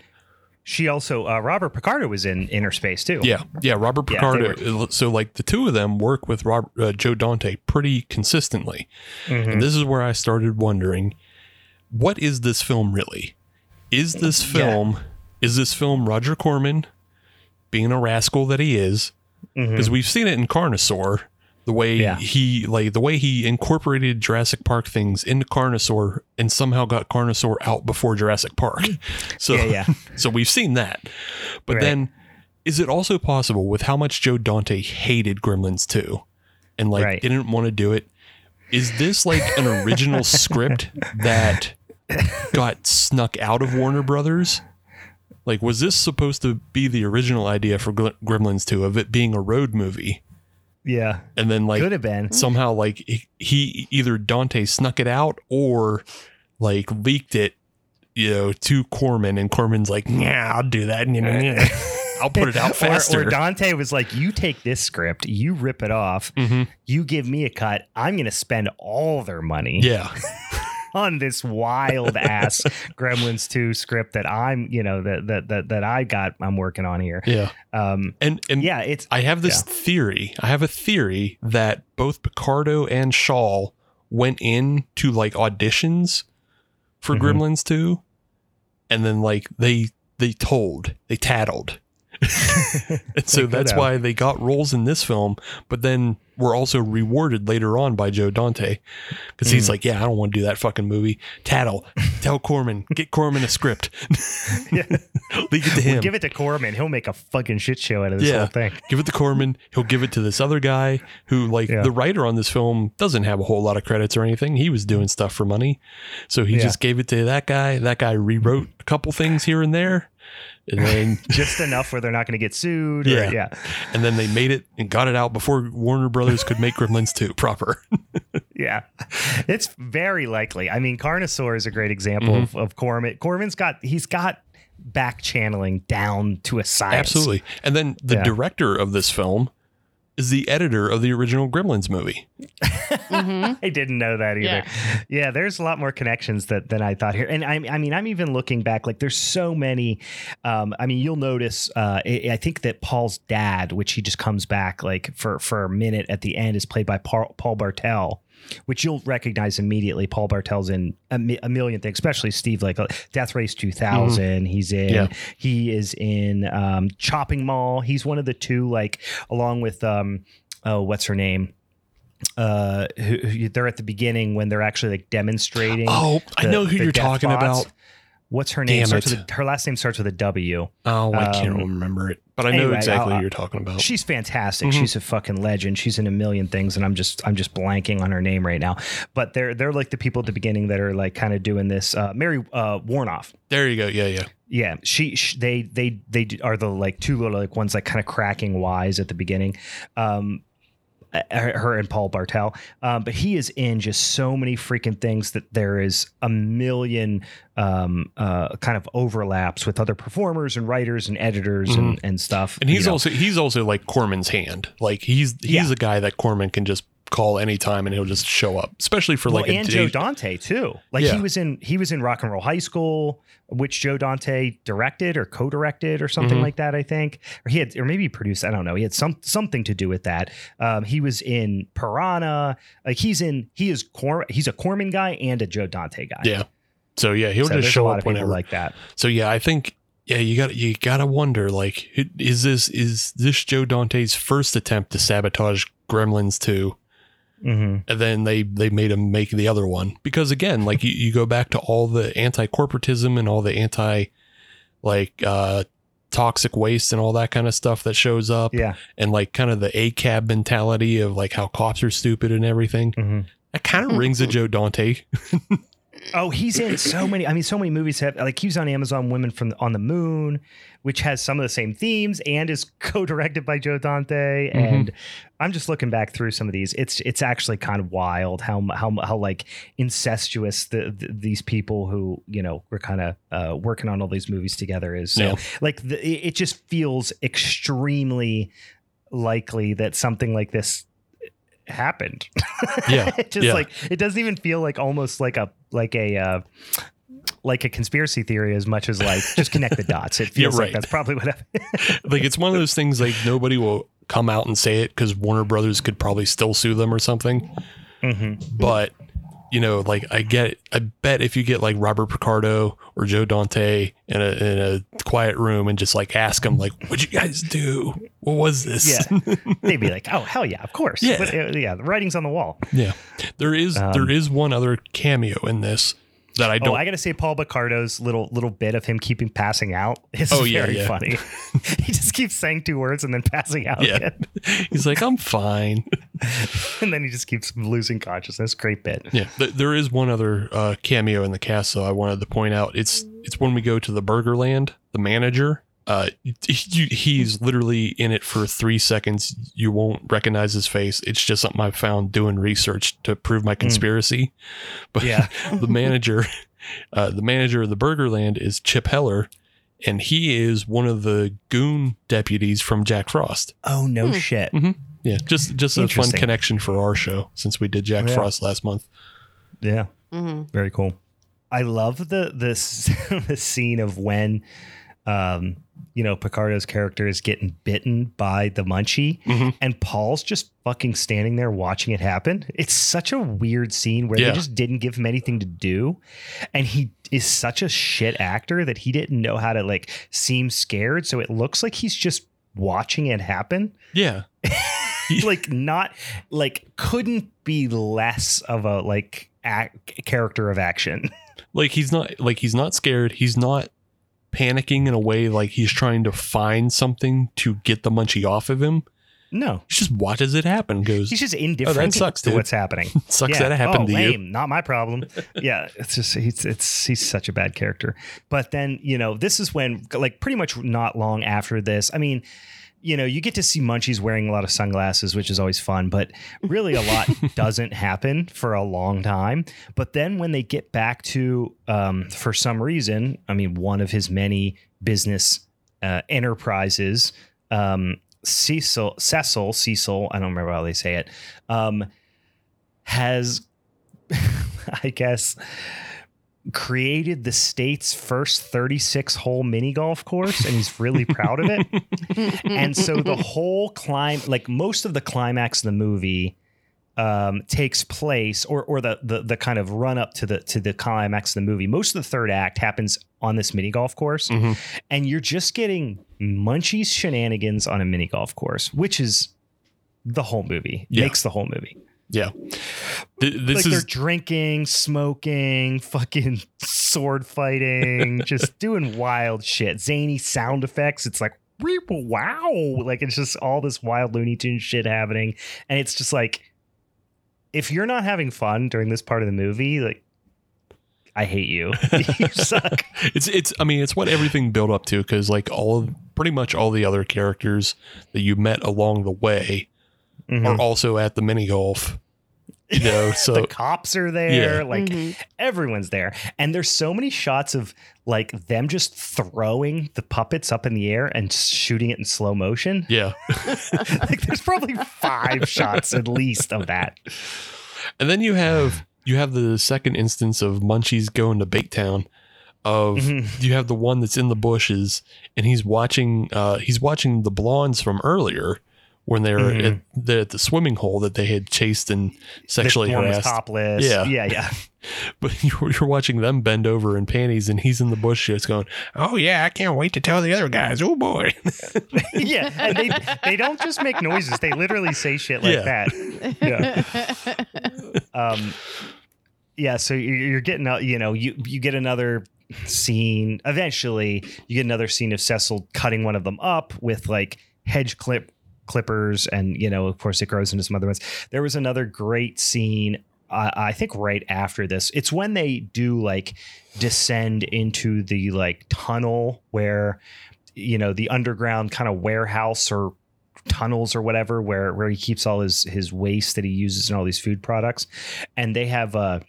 She also uh, Robert Picardo was in Innerspace too. yeah, yeah, Robert Yeah, they Picardo. so like the two of them work with Robert, uh, Joe Dante pretty consistently, Mhm. and this is where I started wondering, what is this film really? Is this Yeah. film? Is this film Roger Corman being a rascal that he is? Because we've seen it in Carnosaur. The way Yeah. he like the way he incorporated Jurassic Park things into Carnosaur and somehow got Carnosaur out before Jurassic Park. So Yeah, yeah. so we've seen that. But Right. then is it also possible with how much Joe Dante hated Gremlins 2 and like Right. didn't want to do it? Is this like an original script that got snuck out of Warner Brothers? Like, was this supposed to be the original idea for Gremlins 2 of it being a road movie? Yeah. And then, like, Could have been. somehow, like, he- he either Dante snuck it out or like leaked it, you know, to Corman, and Corman's like, "Yeah, I'll do that. And I'll put it out faster." Or, or Dante was like, "You take this script, you rip it off, Mhm. you give me a cut. I'm going to spend all their money Yeah, on this wild ass Gremlins 2 script that I'm, you know, that that that that I got. I'm working on here. yeah, Um, and and yeah, it's I have this theory. I have a theory that both Picardo and Schaal went in to like auditions for Mhm. Gremlins 2 and then like they they told, they tattled. and so that's have. why they got roles in this film, but then were also rewarded later on by Joe Dante. Because he's Mm. like, Yeah, I don't want to do that fucking movie. Tattle. Tell Corman, get Corman a script. Yeah. Leave it to We'll him. give it to Corman. He'll make a fucking shit show out of this Yeah. whole thing. give it to Corman. He'll give it to this other guy who, like, Yeah. the writer on this film doesn't have a whole lot of credits or anything. He was doing stuff for money. So he Yeah. just gave it to that guy. That guy rewrote a couple things here and there. And then Just enough where they're not going to get sued. or- Yeah. yeah. and then they made it and got it out before Warner Brothers could make Gremlins 2 proper. Yeah, it's very likely. I mean, Carnosaur is a great example of, Mm-hmm. of Corman. Corman's got he's got back channeling down to a science. Absolutely. And then the Yeah. director of this film is the editor of the original Gremlins movie. hmm I didn't know that either. Yeah. Yeah, there's a lot more connections that than I thought here. And I, I mean, I'm even looking back. Like, there's so many. Um, I mean, you'll notice. Uh, I, I think that Paul's dad, which he just comes back like for for a minute at the end, is played by Paul, Paul Bartel. Which you'll recognize immediately. Paul Bartel's in a, mi- a million things, especially Steve, like uh, Death Race 2000. He's in. Yeah. He is in um, Chopping Mall. He's one of the two, like along with um, oh, what's her name? uh who, who- they're at the beginning when they're actually like demonstrating Oh, I know who you're talking about. What's her name Damn starts it. with a, her last name starts with a w Oh, I can't Um, remember it. But I know anyway, exactly I'll- who you're talking about. she's fantastic Mhm. she's a fucking legend she's in a million things and i'm just i'm just blanking on her name right now but they're they're like the people at the beginning that are like kind of doing this uh mary uh Woronov There you go. Yeah, yeah. yeah she, sh they they they are the like two little like ones like kind of cracking wise at the beginning um her and Paul Bartel, um, but he is in just so many freaking things that there is a million um, uh, kind of overlaps with other performers and writers and editors and, and stuff. Mm-hmm. And he's you know. also he's also like Corman's hand. Like he's he's Yeah. a guy that Corman can just call anytime and he'll just show up. Especially for well, like a and day- Joe Dante too. Like Yeah. he was in he was in Rock and Roll High School, which Joe Dante directed or co-directed or something Mhm. like that. I think, or he had, or maybe produced. I don't know. He had some something to do with that. Um, he was in Piranha. Like he's in. He is Cor- He's a Corman guy and a Joe Dante guy. Yeah. So yeah, he'll So just show up whenever. like that. so yeah, I think yeah, you got you got to wonder like is this is this Joe Dante's first attempt to sabotage Gremlins 2 hmm and then they they made him make the other one because again like you, you go back to all the anti-corporatism and all the anti like uh toxic waste and all that kind of stuff that shows up Yeah. and like kind of the ACAB mentality of like how cops are stupid and everything. hmm That kind of rings a Joe Dante. Oh, he's in so many. I mean, so many movies have like he was on Amazon Women from on the Moon, which has some of the same themes and is co-directed by Joe Dante. Mm-hmm. And I'm just looking back through some of these. It's it's actually kind of wild how how how like incestuous the, the these people who you know were kind of uh, working on all these movies together is. So Yeah. like the, it it just feels extremely likely that something like this happened. Yeah, it just yeah. like it doesn't even feel like almost like a like a uh, like a conspiracy theory as much as like just connect the dots. It Yeah, feels like right. that's probably what happened. like it's one of those things like nobody will come out and say it because Warner Brothers could probably still sue them or something. Mhm. But you know, like I get, I bet if you get like Robert Picardo or Joe Dante in a in a quiet room and just like ask them like, "What'd you guys do? What was this?" Yeah, they'd be like, "Oh hell yeah, of course." Yeah. But, uh, yeah. The writing's on the wall. yeah. There is Um, there is one other cameo in this that I Oh, don't. I got to say, Paul Picardo's little little bit of him keeping passing out is Oh, yeah, very yeah. funny. he just keeps saying two words and then passing out yeah, again, he's like, "I'm fine." and then he just keeps losing consciousness. Great bit. Yeah, th- there is one other uh, cameo in the cast, though. I wanted to point out. It's it's when we go to the Burgerland. The manager, uh, he, he's literally in it for three seconds. You won't recognize his face. It's just something I found doing research to prove my conspiracy. But Yeah. the manager, uh, the manager of the Burgerland is Chip Heller, and he is one of the goon deputies from Jack Frost. Oh no Hmm. shit. Yeah, just just a fun connection for our show since we did Jack Yeah. Frost last month. Yeah. hmm Very cool. I love the this the scene of when um, you know, Picardo's character is getting bitten by the munchie, Mhm. and Paul's just fucking standing there watching it happen. It's such a weird scene where Yeah. they just didn't give him anything to do, and he is such a shit actor that he didn't know how to like seem scared. So it looks like he's just watching it happen. Yeah. like not like couldn't be less of a like act, character of action. Like he's not like he's not scared. He's not panicking in a way like he's trying to find something to get the munchie off of him. No, He just watches it happen. Goes he's just oh, indifferent sucks, to dude. what's happening. sucks that it happened oh, to you. Not my problem. yeah, it's just he's it's he's such a bad character. But then you know this is when like pretty much not long after this. I mean. You know, you get to see Munchies wearing a lot of sunglasses, which is always fun, but really a lot doesn't happen for a long time. But then when they get back to, um, for some reason, I mean, one of his many business uh, enterprises, um, Cecil, Cecil, Cecil, I don't remember how they say it, um, has, I guess, created the state's first 36 hole mini golf course, and he's really proud of it. and so the whole climb, like most of the climax of the movie, um, takes place, or or the, the the kind of run up to the to the climax of the movie. Most of the third act happens on this mini golf course, Mhm. and you're just getting Munchie's shenanigans on a mini golf course, which is the whole movie. Yeah. Makes the whole movie. Yeah. Th- This like they're is drinking, smoking, fucking sword fighting, just doing wild shit. Zany sound effects. It's like wow, like it's just all this wild Looney Tune shit happening, and it's just like if you're not having fun during this part of the movie, like I hate you. you suck. it's it's I mean it's what everything built up to because like all of, pretty much all the other characters that you met along the way Mhm. are also at the mini golf. You know, so the cops are there, Yeah. like Mhm. everyone's there, and there's so many shots of like them just throwing the puppets up in the air and shooting it in slow motion. yeah. like there's probably five shots at least of that. And then you have you have the second instance of Munchies going to Bait Town. Of Mhm. you have the one that's in the bushes and he's watching uh he's watching the blondes from earlier when they were Mhm. at, the, at the swimming hole that they had chased and sexually the harassed. topless. Yeah. yeah, yeah. But you're, you're watching them bend over in panties and he's in the bush just going, Oh yeah, I can't wait to tell the other guys. Oh boy. yeah. And they they don't just make noises; they literally say shit like Yeah. that. Yeah. um, yeah. So you're, you're getting, a- you know, you you get another scene. Eventually, you get another scene of Cecil cutting one of them up with like hedge clip clippers, and you know, of course, it grows into some other ones. There was another great scene. Uh, I think right after this, it's when they do like descend into the like tunnel where you know the underground kind of warehouse or tunnels or whatever where where he keeps all his his waste that he uses and all these food products and they have uh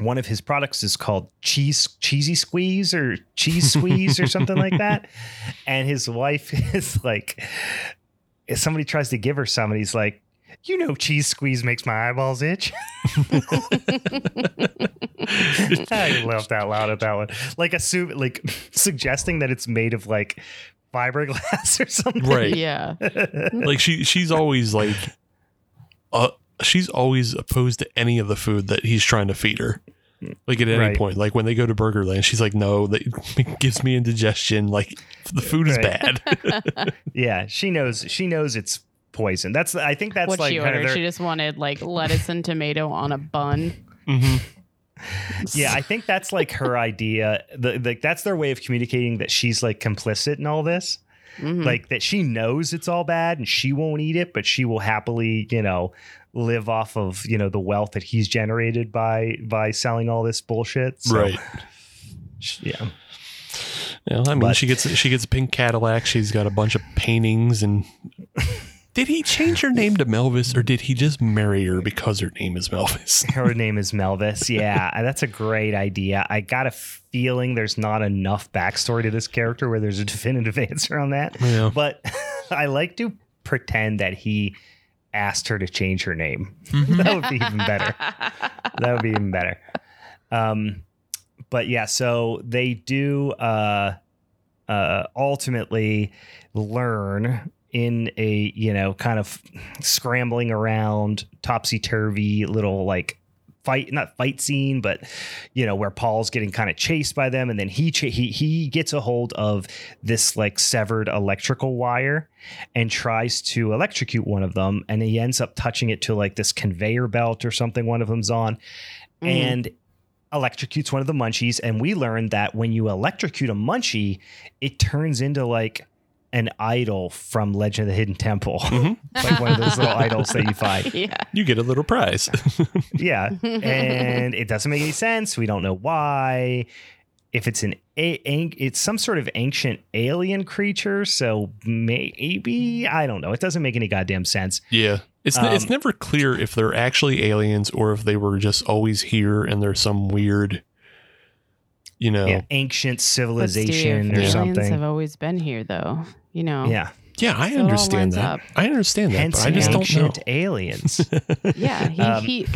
one of his products is called cheese cheesy squeeze or cheese squeeze or something like that and his wife is like if somebody tries to give her some and he's like you know cheese squeeze makes my eyeballs itch i laughed out loud at that one like assume like suggesting that it's made of like fiberglass or something Right. yeah. like she she's always like uh she's always opposed to any of the food that he's trying to feed her like at any Right. point like when they go to burgerland she's like no that gives me indigestion like the food is Right. bad Yeah, she knows. She knows it's poison. That's. I think that's what like she kind ordered. their- She just wanted like lettuce and tomato on a bun. Mhm. yeah, I think that's like her idea. The, like that's their way of communicating that she's like complicit in all this. Mhm. Like that she knows it's all bad and she won't eat it, but she will happily, you know, live off of you know the wealth that he's generated by by selling all this bullshit. So, right Yeah. yeah, i mean But- she gets she gets a pink cadillac she's got a bunch of paintings and did he change her name to melvis or did he just marry her because her name is melvis Her name is Melvis. Yeah, that's a great idea. I got a feeling there's not enough backstory to this character where there's a definitive answer on that. yeah But I like to pretend that he asked her to change her name. Mhm. That would be even better. That would be even better. Um, but yeah, so they do. Uh, uh, ultimately learn in a you know kind of scrambling around topsy turvy little like fight not fight scene but you know where Paul's getting kind of chased by them and then he cha- he he gets a hold of this like severed electrical wire and tries to electrocute one of them and he ends up touching it to like this conveyor belt or something one of them's on Mhm. and electrocutes one of the munchies and we learned that when you electrocute a munchie it turns into like an idol from legend of the hidden temple Mhm. like one of those little idols that you find yeah. You get a little prize. yeah and it doesn't make any sense we don't know why if it's an a, an- it's some sort of ancient alien creature so maybe i don't know it doesn't make any goddamn sense yeah. It's, n it's Um, never clear if they're actually aliens or if they were just always here and they're some weird, you know. yeah Yeah, ancient civilization Stu, or aliens something have always been here, though. You know. yeah Yeah, I So understand that. up. I understand that, hence but I just don't know. ancient aliens Yeah. He, Um, he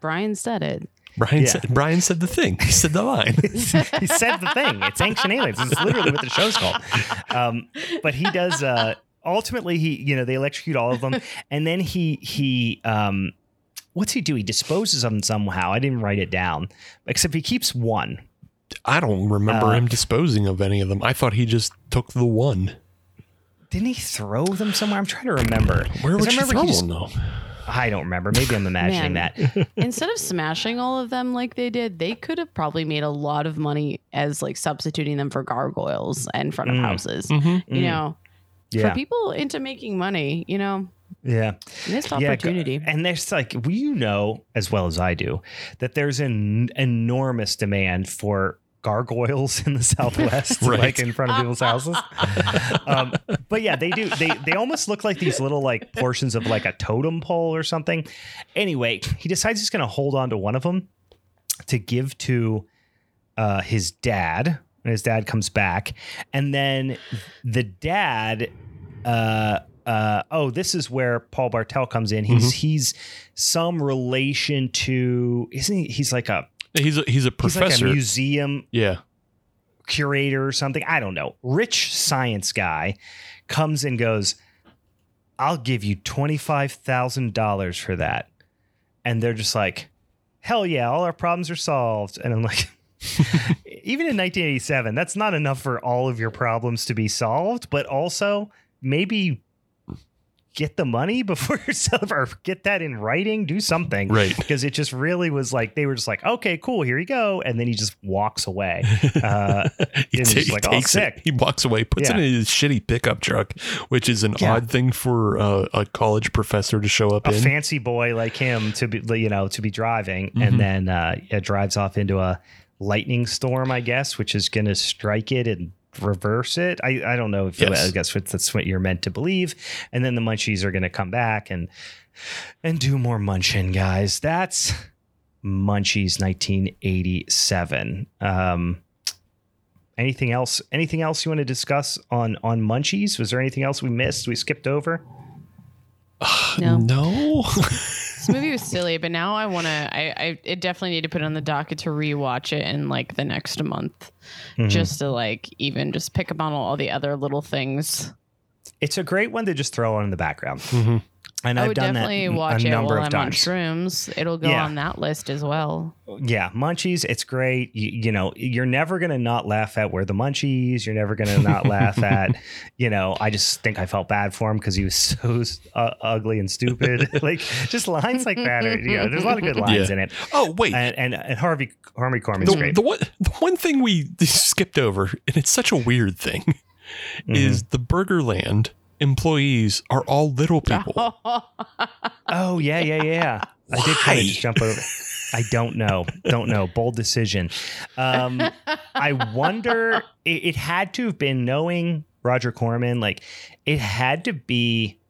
Brian said it. Brian Yeah. said Brian said the thing. He said the line. he said the thing. It's ancient aliens. It's literally what the show's called. Um, but he does. Uh, ultimately, he you know they electrocute all of them, and then he he um, what's he do? He disposes of them somehow. I didn't write it down, except he keeps one. I don't remember Uh, him disposing of any of them. I thought he just took the one. Didn't he throw them somewhere? I'm trying to remember. Where 'Cause would I you remember throw he just- them though? I don't remember. Maybe I'm imagining Man. that. Instead of smashing all of them like they did, they could have probably made a lot of money as like substituting them for gargoyles in front of Mm. houses. Mm-hmm. You Mm. know, Yeah, for people into making money, you know, yeah. missed Yeah, opportunity. and there's like well, you know as well as I do that there's an enormous demand for gargoyles in the Southwest, Right. like in front of people's houses. um, but yeah, they do. They they almost look like these little like portions of like a totem pole or something. Anyway, he decides he's going to hold on to one of them to give to uh, his dad. And his dad comes back, and then the dad. Uh, uh, oh, this is where Paul Bartel comes in. He's he's some relation to isn't he? He's like a He's a he's a professor. he's like a museum yeah. curator or something. I don't know. Rich science guy comes and goes, I'll give you $25,000 for that. And they're just like, hell yeah, all our problems are solved. And I'm like, even in 1987, that's not enough for all of your problems to be solved, but also maybe get the money before you sell or get that in writing, do something Right. because it just really was like they were just like, okay, cool, here you go, and then he just walks away. Uh, he, he's he like, "Oh, takes sick." it. He walks away, puts Yeah. it in his shitty pickup truck, which is an Yeah. odd thing for uh, a college professor to show up a in. fancy boy like him to be, you know, to be driving, Mhm. and then uh, it drives off into a lightning storm, I guess, which is going to strike it and reverse it. I, I don't know if Yes. I guess what- that's what you're meant to believe. And then the munchies are going to come back and and do more munching, guys. That's Munchies 1987. Um, anything else? Anything else you want to discuss on on Munchies? Was there anything else we missed? We skipped over? No. no. This movie was silly, but now I want to. I, I it definitely need to put it on the docket to rewatch it in like the next month, Mhm. just to like even just pick up on all the other little things. it's a great one to just throw on in the background. Mhm. And I I've would done definitely that watch a it number while of I'm on times. shrooms. It'll go Yeah. on that list as well. Yeah, munchies, it's great. You, you know, you're never gonna not laugh at where the munchies. You're never gonna not laugh at, you know. I just think I felt bad for him because he was so uh, ugly and stupid. like just lines like that. Are, you know, there's a lot of good lines Yeah. in it. Oh wait. And and, and Harvey Harvey Korman's the, great. the one the one thing we skipped over, and it's such a weird thing, Mhm. is the Burgerland employees are all little people. Oh yeah, yeah, yeah. I did kind Why? of just jump over. I don't know. Don't know. Bold decision. Um, I wonder. It, it had to have been knowing Roger Corman. Like it had to be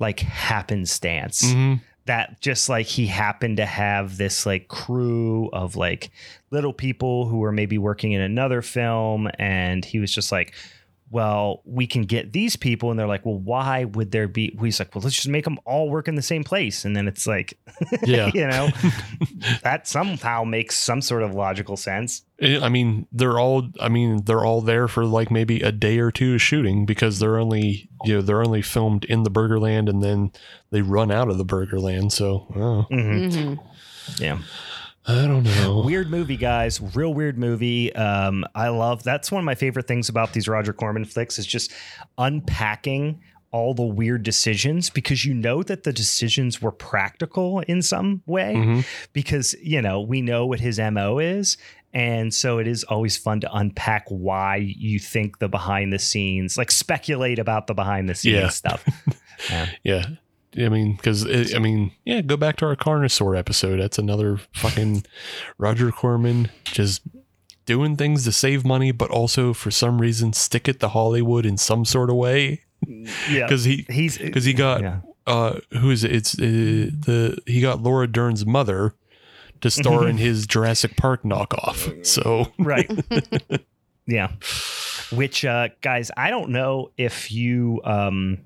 like happenstance Mhm. that just like he happened to have this like crew of like little people who were maybe working in another film, and he was just like. Well, we can get these people. And they're like, well, why would there be? He's like, well, let's just make them all work in the same place. And then it's like, Yeah. you know, that somehow makes some sort of logical sense. Eh, I mean, they're all. I mean, they're all there for like maybe a day or two of shooting because they're only, you know, they're only filmed in the Burgerland and then they run out of the Burgerland. So, oh, Mhm. Mhm. Yeah. I don't know. Weird movie, guys. Real weird movie. Um, I love that's one of my favorite things about these Roger Corman flicks is just unpacking all the weird decisions because you know that the decisions were practical in some way Mhm. because you know we know what his mo is and so it is always fun to unpack why you think the behind the scenes like speculate about the behind the scenes Yeah. stuff yeah. Yeah. I mean, because I mean, yeah. Go back to our Carnosaur episode. That's another fucking Roger Corman just doing things to save money, but also for some reason stick it to Hollywood in some sort of way. yeah Because he he's because he got yeah. uh who is it? It's uh, the he got Laura Dern's mother to star in his Jurassic Park knockoff. So right yeah which uh guys i don't know if you um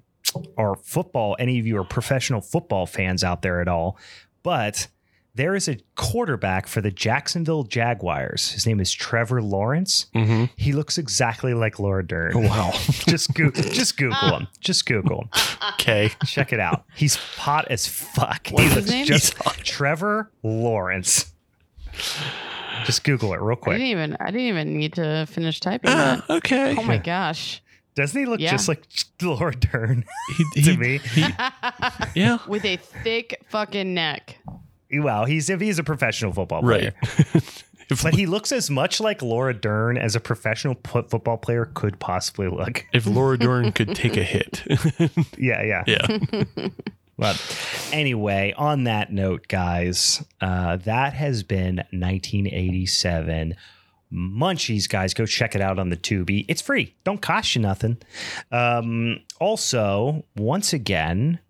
are football any of you are professional football fans out there at all but there is a quarterback for the jacksonville jaguars his name is trevor lawrence Mhm. he looks exactly like laura dern Oh, wow. just go- just google him just google him Okay. check it out he's hot as fuck What's he his looks name? just trevor lawrence just google it real I quick didn't even I didn't even need to finish typing Ah, that. okay. Oh my gosh. Doesn't he look Yeah. just like Laura Dern He, to he- me? yeah. With a thick fucking neck. Wow, he's if he's a professional football player, Right. if, but he looks as much like Laura Dern as a professional p- football player could possibly look. if Laura Dern could take a hit. Yeah, yeah. yeah. But anyway, on that note, guys, uh, that has been 1987. Munchies, guys, go check it out on the Tubi. It's free. Don't cost you nothing. Um, also, once again,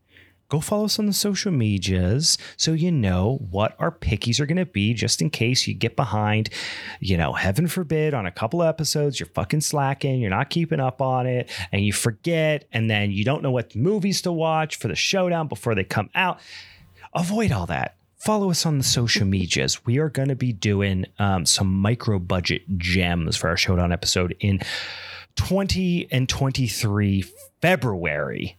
go follow us on the social medias so you know what our pickies are going to be just in case you get behind you know heaven forbid on a couple episodes you're fucking slacking you're not keeping up on it and you forget and then you don't know what movies to watch for the showdown before they come out avoid all that follow us on the social medias. We are going to be doing um, some micro budget gems for our showdown episode in 20 and 23 february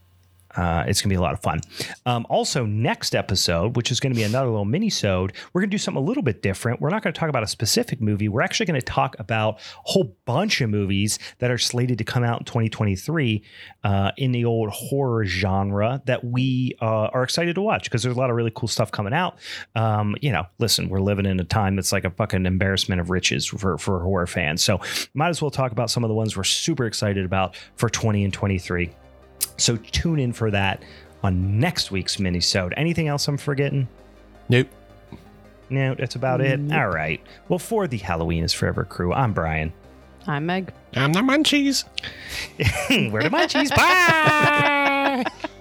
uh, it's going to be a lot of fun. Um, also, next episode, which is going to be another little mini-sode, we're going to do something a little bit different. We're not going to talk about a specific movie. We're actually going to talk about a whole bunch of movies that are slated to come out in 2023 uh, in the old horror genre that we uh, are excited to watch because there's a lot of really cool stuff coming out. Um, you know, listen, we're living in a time that's like a fucking embarrassment of riches for, for horror fans. So might as well talk about some of the ones we're super excited about for 20 and 23. So tune in for that on next week's minisode. Anything else I'm forgetting? Nope. No, that's about it. Nope. All right. Well, for the Halloween is Forever crew, I'm Brian. I'm Meg. I'm the munchies. Where the munchies? Bye.